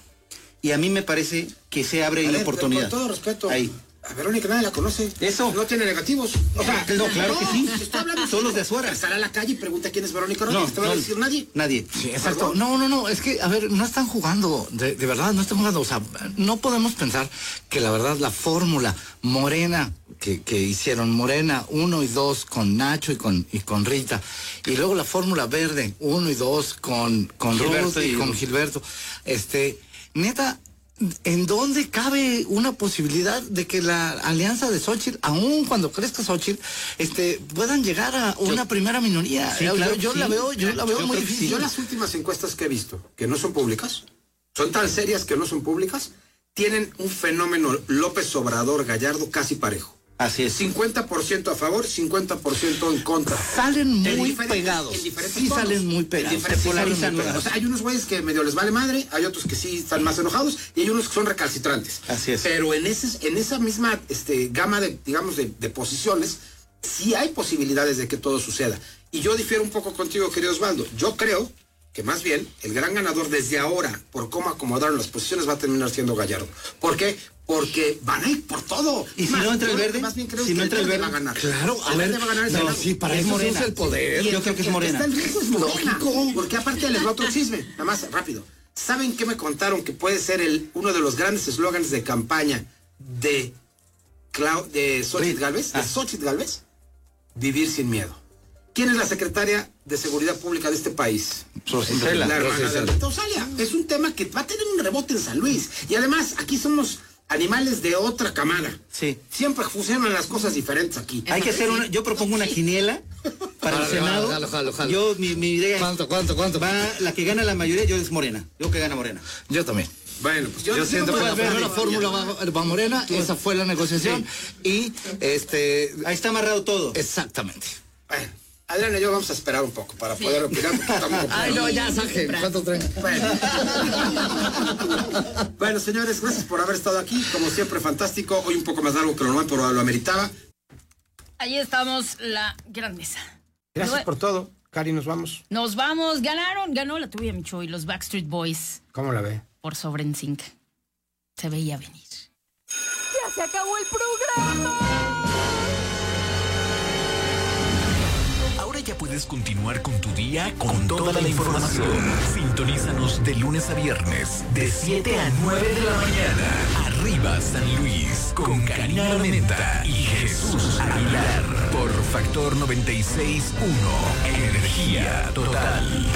Y a mí me parece que se abre ahí la oportunidad. Con todo respeto, Ahí. A Verónica nadie la conoce. Eso. No tiene negativos. O sea, No, claro que sí. Estoy hablando Son los de Azuara. Sale a la calle y pregunta quién es Verónica No, Rodríguez. ¿Te va a no, decir nadie? Nadie. Sí, exacto. No, no, no, es que, a ver, no están jugando, de, de verdad, no están jugando. O sea, no podemos pensar que la verdad la fórmula morena que, que hicieron, morena 1 y 2 con Nacho y con, y con Rita, y luego la fórmula verde 1 y 2 con, con Gilberto Ruth y, y- con Gilberto, este, neta, ¿En dónde cabe una posibilidad de que la alianza de Xochitl, aun cuando crezca Xochitl, este, puedan llegar a una primera minoría? Sí, claro, yo sí. la veo, yo la veo Yo muy difícil. Yo las últimas encuestas que he visto, que no son públicas, son tan serias que no son públicas, tienen un fenómeno López Obrador Gallardo casi parejo. Así es. 50% a favor, 50% en contra. Salen En muy pegados. Sí tonos. salen muy En pegados. diferentes Se polarizan tonos. muy pegados. O sea, hay unos güeyes que medio les vale madre, hay otros que sí están más enojados y hay unos que son recalcitrantes. Así es. Pero en, ese, en esa misma este, gama de, digamos, de, de posiciones, sí hay posibilidades de que todo suceda. Y yo difiero un poco contigo, querido Osvaldo. Yo creo que más bien el gran ganador desde ahora, por cómo acomodaron las posiciones, va a terminar siendo Gallardo. ¿Por qué? Porque van a ir por todo. ¿Y si Más, no entra el verde? Más bien creo Si que no entra el verde va a ganar. Claro, a el ver, verde va a ganar ese no, sí, para Es eso Morena. el poder. Y Yo creo que es el Morena. está en riesgo es Morena. Lógico. Porque aparte les va otro chisme. Nada más, rápido. ¿Saben qué me contaron que puede ser el, uno de los grandes eslogans de campaña de, Clau, de Xochitl Galvez? Ah. De Xochitl Galvez. Vivir sin miedo. ¿Quién es la secretaria de Seguridad Pública de este país? Rosicela. La hermana de. Alberto Osalia. Es un tema que va a tener un rebote en San Luis. Y además, aquí somos animales de otra camada. Sí. Siempre funcionan las cosas diferentes aquí. Hay que hacer una, yo propongo una quiniela para el Senado. jalo, jalo, jalo. Yo, mi, mi idea ¿Cuánto, cuánto, cuánto? va, la que gana la mayoría, yo es Morena. Yo que gana Morena. Yo también. Bueno, pues yo, Yo siento que la primera fórmula va, va Morena, esa fue la negociación y este Ahí está amarrado todo. exactamente. Bueno, Adriana y yo vamos a esperar un poco para poder opinar porque estamos Ay, no, ya saque. ¿Cuánto traen? Bueno. Bueno, señores, gracias por haber estado aquí. Como siempre, fantástico. Hoy un poco más largo que lo normal, pero lo ameritaba. Ahí estamos, la gran mesa. Gracias por todo. Cari, nos vamos. Nos vamos, ganaron, ganó la tuya, Micho, y los Backstreet Boys ¿Cómo la ve? por sobre en Sync. Se veía venir. ¡Ya se acabó el programa! Continuar con tu día con, toda, la información. Sintonízanos de lunes a viernes, de 7 a 9 de la mañana. Arriba San Luis, con Karina Armenta y Jesús Aguilar. Por Factor 96.1. Energía total.